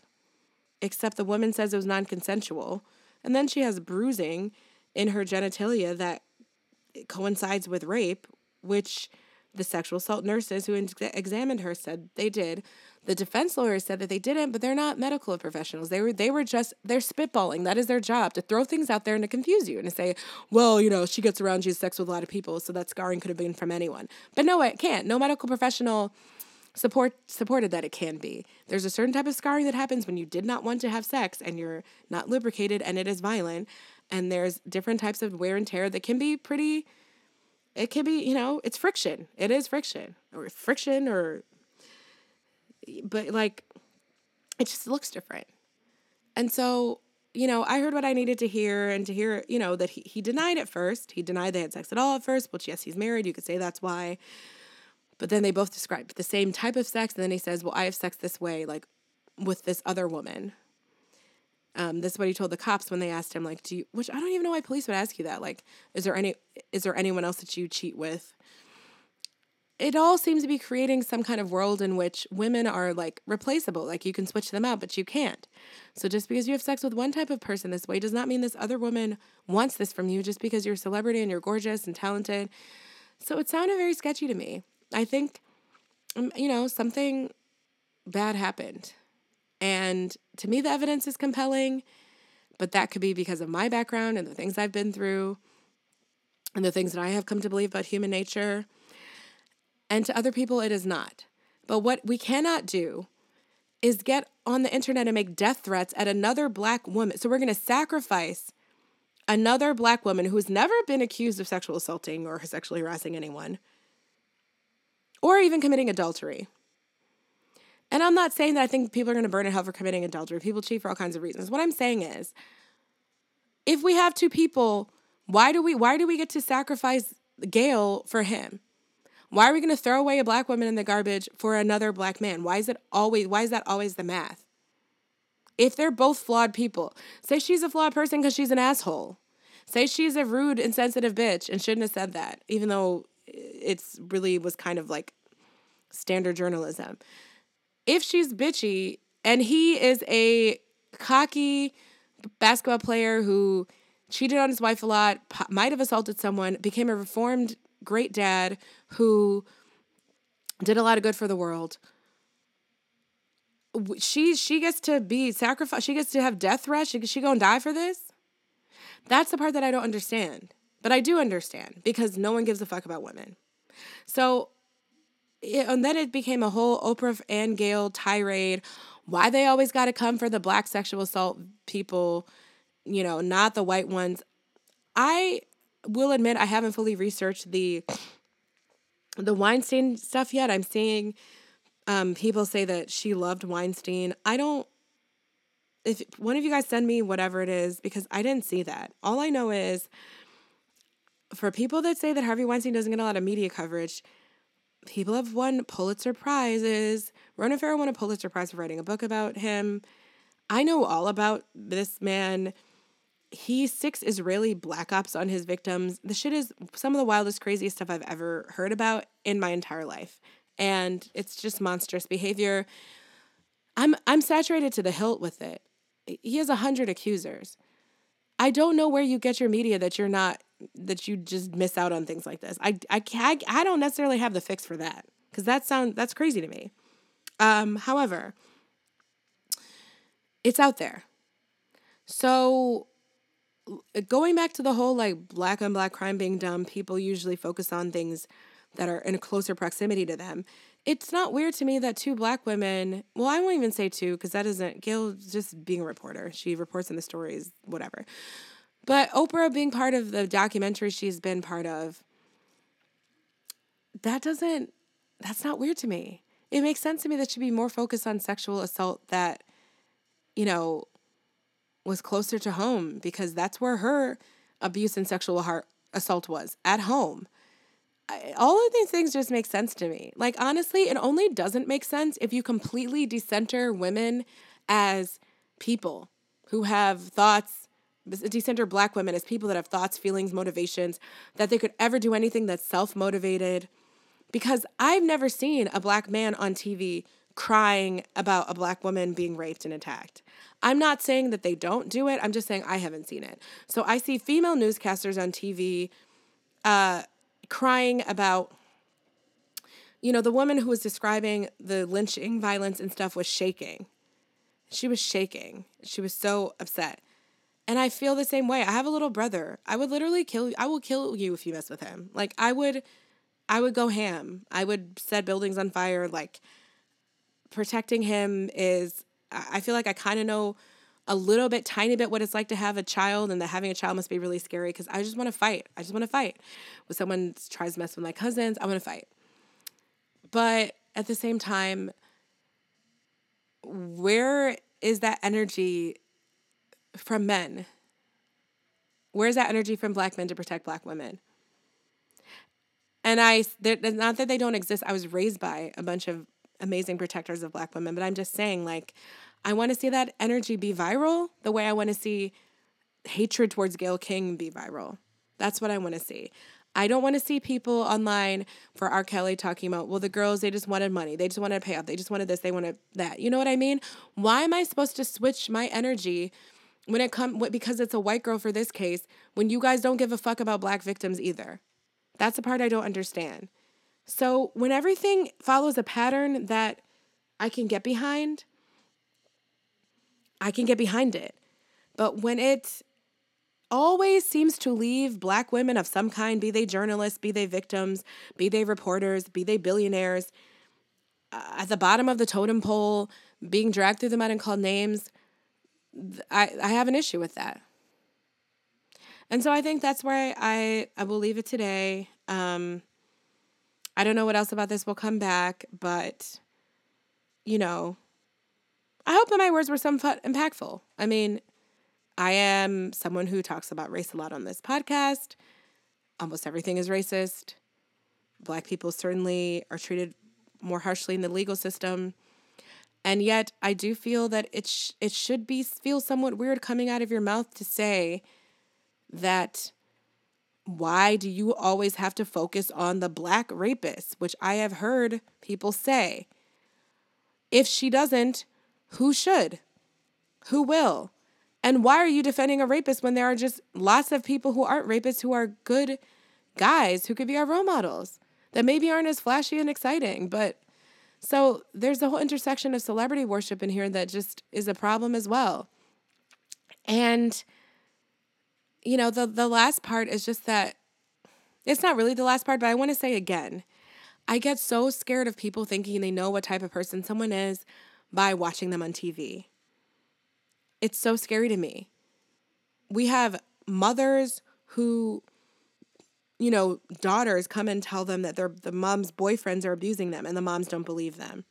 except the woman says it was non-consensual and then she has bruising in her genitalia that coincides with rape which The sexual assault nurses who ex- examined her said they did. The defense lawyers said that they didn't, but they're not medical professionals. They were they were just they're spitballing. That is their job to throw things out there and to confuse you and to say, well, you know, she gets around, she has sex with a lot of people, so that scarring could have been from anyone. But no, it can't. No medical professional support supported that it can be. There's a certain type of scarring that happens when you did not want to have sex and you're not lubricated and it is violent. And there's different types of wear and tear that can be pretty it can be, you know, it's friction. It is friction. Or friction or but like it just looks different. And so, you know, I heard what I needed to hear and to hear, you know, that he, he denied it first. He denied they had sex at all at first, which yes, he's married. You could say that's why. But then they both describe the same type of sex. And then he says, Well, I have sex this way, like with this other woman. Um, this is what he told the cops when they asked him, like, do you, which I don't even know why police would ask you that. Like, is there any, is there anyone else that you cheat with? It all seems to be creating some kind of world in which women are like replaceable. Like, you can switch them out, but you can't. So, just because you have sex with one type of person this way does not mean this other woman wants this from you just because you're a celebrity and you're gorgeous and talented. So, it sounded very sketchy to me. I think, um, you know, something bad happened. And to me, the evidence is compelling, but that could be because of my background and the things I've been through and the things that I have come to believe about human nature. And to other people, it is not. But what we cannot do is get on the internet and make death threats at another black woman. So we're going to sacrifice another black woman who's never been accused of sexual assaulting or sexually harassing anyone or even committing adultery. And I'm not saying that I think people are going to burn in hell for committing adultery. People cheat for all kinds of reasons. What I'm saying is, if we have two people, why do we why do we get to sacrifice Gayle for him? Why are we going to throw away a black woman in the garbage for another black man? Why is it always why is that always the math? If they're both flawed people, say she's a flawed person because she's an asshole. Say she's a rude, insensitive bitch and shouldn't have said that, even though it's really was kind of like standard journalism. If she's bitchy and he is a cocky basketball player who cheated on his wife a lot, might have assaulted someone, became a reformed great dad who did a lot of good for the world. She she gets to be sacrificed. She gets to have death threats. She she gonna die for this. That's the part that I don't understand. But I do understand because no one gives a fuck about women. So, and then it became a whole Oprah and Gayle tirade. Why they always got to come for the black sexual assault people, you know, not the white ones. I will admit I haven't fully researched the the Weinstein stuff yet. I'm seeing um, people say that she loved Weinstein. I don't. If one of you guys send me whatever it is, because I didn't see that. All I know is for people that say that Harvey Weinstein doesn't get a lot of media coverage, people have won Pulitzer Prizes. Ronan Farrow won a Pulitzer Prize for writing a book about him. I know all about this man. He six Israeli black ops on his victims. The shit is some of the wildest, craziest stuff I've ever heard about in my entire life. And it's just monstrous behavior. I'm I'm saturated to the hilt with it. He has a hundred accusers. I don't know where you get your media that you're not that you just miss out on things like this. I I can't, I don't necessarily have the fix for that because that sound that's crazy to me. Um, however, it's out there. So going back to the whole like black on black crime being dumb, people usually focus on things that are in a closer proximity to them. It's not weird to me that two black women, well, I won't even say two because that isn't, Gayle just being a reporter. She reports in the stories, whatever. But Oprah being part of the documentary she's been part of, that doesn't, that's not weird to me. It makes sense to me that she'd be more focused on sexual assault that, you know, was closer to home because that's where her abuse and sexual assault was at home. All of these things just make sense to me. Like, honestly, it only doesn't make sense if you completely decenter women as people who have thoughts, decenter black women as people that have thoughts, feelings, motivations, that they could ever do anything that's self motivated. Because I've never seen a black man on TV crying about a black woman being raped and attacked. I'm not saying that they don't do it, I'm just saying I haven't seen it. So I see female newscasters on TV uh, crying about you know, the woman who was describing the lynching violence and stuff was shaking. She was shaking. She was so upset. And I feel the same way. I have a little brother. I would literally kill you. I will kill you if you mess with him. Like I would I would go ham. I would set buildings on fire. Like protecting him is I feel like I kind of know a little bit, tiny bit, what it's like to have a child, and that having a child must be really scary because I just want to fight. I just want to fight. When someone tries to mess with my cousins, I want to fight. But at the same time, where is that energy from men? Where's that energy from black men to protect black women? And I, not that they don't exist. I was raised by a bunch of amazing protectors of black women, but I'm just saying, like, I want to see that energy be viral the way I want to see hatred towards Gayle King be viral. That's what I want to see. I don't want to see people online for R. Kelly talking about, well, the girls, they just wanted money. They just wanted to pay off. They just wanted this. They wanted that. You know what I mean? Why am I supposed to switch my energy when it comes, because it's a white girl for this case, when you guys don't give a fuck about black victims either? That's the part I don't understand. So when everything follows a pattern that I can get behind, I can get behind it. But when it always seems to leave black women of some kind, be they journalists, be they victims, be they reporters, be they billionaires, uh, at the bottom of the totem pole, being dragged through the mud and called names, I, I have an issue with that. And so I think that's where I, I will leave it today. Um, I don't know what else about this will come back, but, you know, I hope that my words were somewhat impactful. I mean, I am someone who talks about race a lot on this podcast. Almost everything is racist. Black people certainly are treated more harshly in the legal system. And yet, I do feel that it sh- it should be feel somewhat weird coming out of your mouth to say that why do you always have to focus on the black rapist, which I have heard people say. If she doesn't, who should? Who will? And why are you defending a rapist when there are just lots of people who aren't rapists who are good guys who could be our role models that maybe aren't as flashy and exciting? But so there's a whole intersection of celebrity worship in here that just is a problem as well. And you know, the the last part is just that it's not really the last part, but I want to say again. I get so scared of people thinking they know what type of person someone is by watching them on TV. It's so scary to me. We have mothers who, you know, daughters come and tell them that their the mom's boyfriends are abusing them and the moms don't believe them.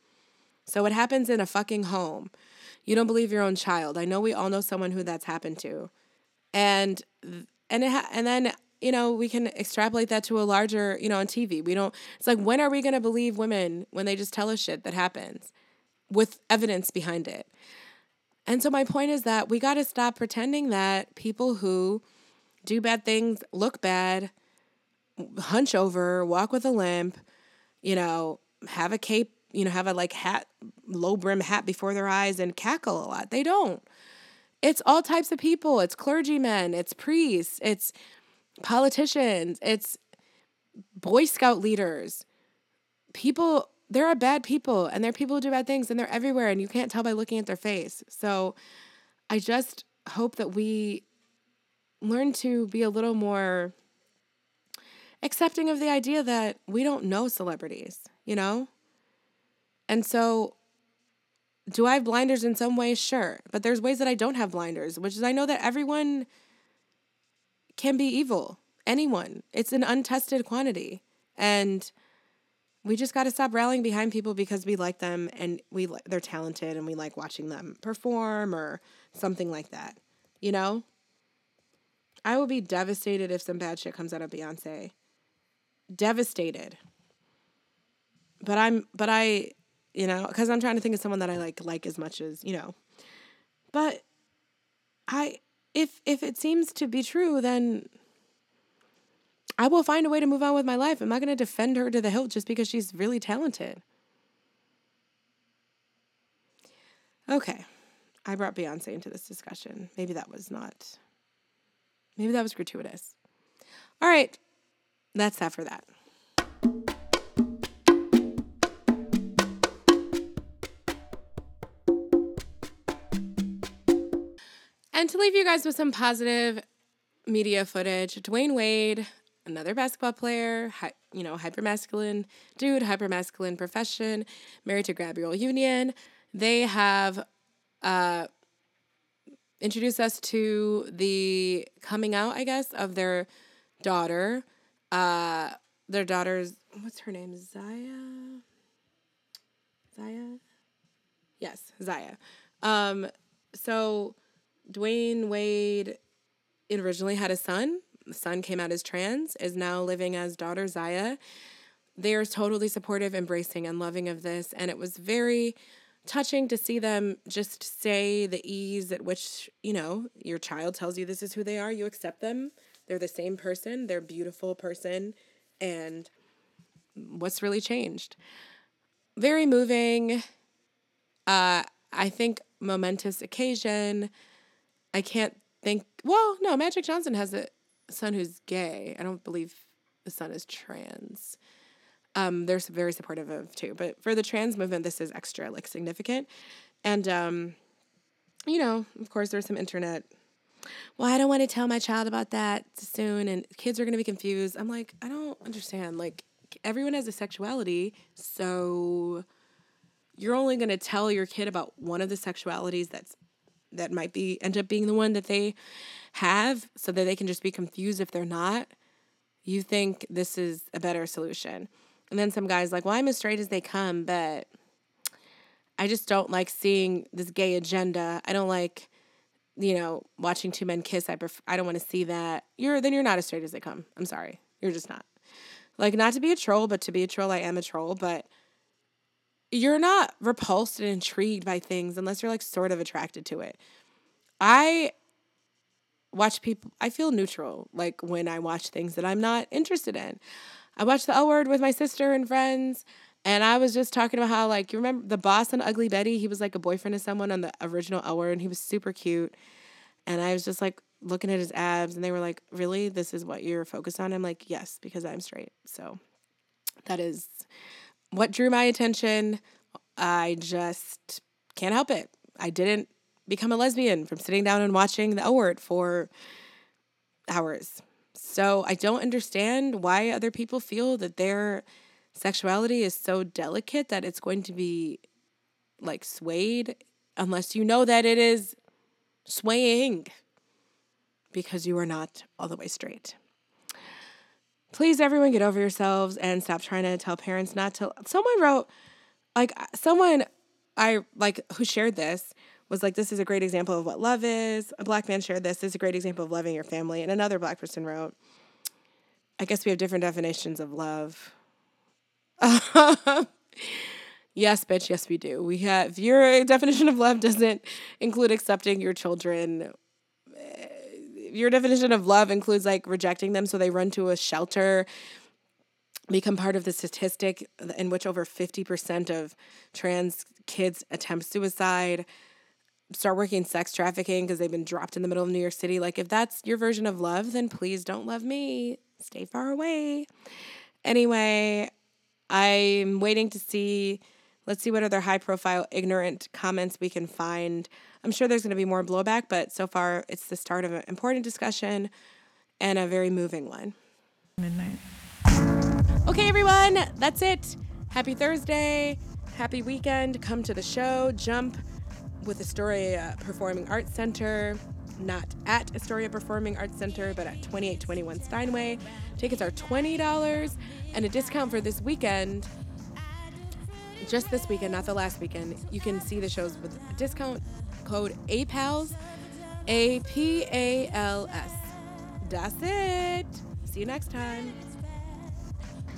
So it happens in a fucking home. You don't believe your own child. I know we all know someone who that's happened to. And and it ha- and then you know, we can extrapolate that to a larger, you know, on TV. We don't, it's like, when are we going to believe women when they just tell us shit that happens? with evidence behind it. And so my point is that we got to stop pretending that people who do bad things look bad, hunch over, walk with a limp, you know, have a cape, you know, have a like hat, low brim hat before their eyes and cackle a lot. They don't. It's all types of people. It's clergymen, it's priests, it's politicians, it's Boy Scout leaders. People there are bad people and there are people who do bad things and they're everywhere and you can't tell by looking at their face. So I just hope that we learn to be a little more accepting of the idea that we don't know celebrities, you know? And so do I have blinders in some ways? Sure. But there's ways that I don't have blinders, which is I know that everyone can be evil. Anyone. It's an untested quantity. And we just got to stop rallying behind people because we like them and we they're talented and we like watching them perform or something like that. You know? I will be devastated if some bad shit comes out of Beyonce. Devastated. But I'm but I, you know, cuz I'm trying to think of someone that I like like as much as, you know. But I if if it seems to be true then I will find a way to move on with my life. I'm not going to defend her to the hilt just because she's really talented. Okay. I brought Beyonce into this discussion. Maybe that was not, maybe that was gratuitous. All right. That's that for that. And to leave you guys with some positive media footage, Dwyane Wade, another basketball player, hi, you know, hypermasculine dude, hypermasculine profession, married to Gabrielle Union. They have uh, introduced us to the coming out, I guess, of their daughter, uh, their daughter's what's her name? Zaya. Zaya. Yes, Zaya. Um, so Dwyane Wade originally had a son. The son came out as trans, is now living as daughter Zaya. They are totally supportive, embracing, and loving of this. And it was very touching to see them just say the ease at which, you know, your child tells you this is who they are, you accept them. They're the same person, they're beautiful person, and what's really changed. Very moving. Uh, I think momentous occasion. I can't think. Well, no, Magic Johnson has a son who's gay. I don't believe the son is trans. Um, they're very supportive of too. But for the trans movement, this is extra like significant. And um, you know, of course, there's some internet. Well, I don't want to tell my child about that soon, and kids are going to be confused. I'm like, I don't understand. Like, everyone has a sexuality, so you're only going to tell your kid about one of the sexualities that's that might be end up being the one that they have so that they can just be confused if they're not you think this is a better solution and then some guys like well i'm as straight as they come but i just don't like seeing this gay agenda i don't like you know watching two men kiss i pref- i don't want to see that you're then you're not as straight as they come i'm sorry you're just not like not to be a troll but to be a troll i am a troll but you're not repulsed and intrigued by things unless you're like sort of attracted to it. I watch people, I feel neutral like when I watch things that I'm not interested in. I watch the L word with my sister and friends. And I was just talking about how, like, you remember the boss on Ugly Betty? He was like a boyfriend of someone on the original word, and he was super cute. And I was just like looking at his abs, and they were like, Really? This is what you're focused on? I'm like, Yes, because I'm straight. So that is what drew my attention, I just can't help it. I didn't become a lesbian from sitting down and watching the L word for hours. So I don't understand why other people feel that their sexuality is so delicate that it's going to be like swayed unless you know that it is swaying because you are not all the way straight. Please everyone get over yourselves and stop trying to tell parents not to someone wrote like uh, someone i like who shared this was like this is a great example of what love is. A black man shared this this is a great example of loving your family. And another black person wrote i guess we have different definitions of love yes bitch yes we do. We have your definition of love doesn't include accepting your children eh, your definition of love includes like rejecting them so they run to a shelter become part of the statistic in which over 50% of trans kids attempt suicide start working sex trafficking because they've been dropped in the middle of new york city. Like if that's your version of love then please don't love me. Stay far away. Anyway i'm waiting to see let's see what other high profile ignorant comments we can find I'm sure there's going to be more blowback, but so far it's the start of an important discussion and a very moving one. Midnight. Okay, everyone, that's it. Happy Thursday. Happy weekend. Come to the show. Jump with Astoria Performing Arts Center. Not at Astoria Performing Arts Center, but at 2821 Steinway. Tickets are $20 and a discount for this weekend just this weekend, not the last weekend, you can see the shows with a discount code APALS, A P A L S. That's it. See you next time.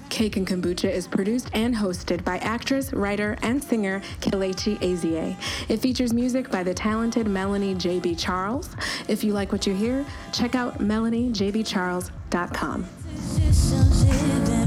Cake and Kombucha is produced and hosted by actress, writer, and singer Kelechi Azie. It features music by the talented Melanie J.B. Charles. If you like what you hear, check out melaniejbcharles.com.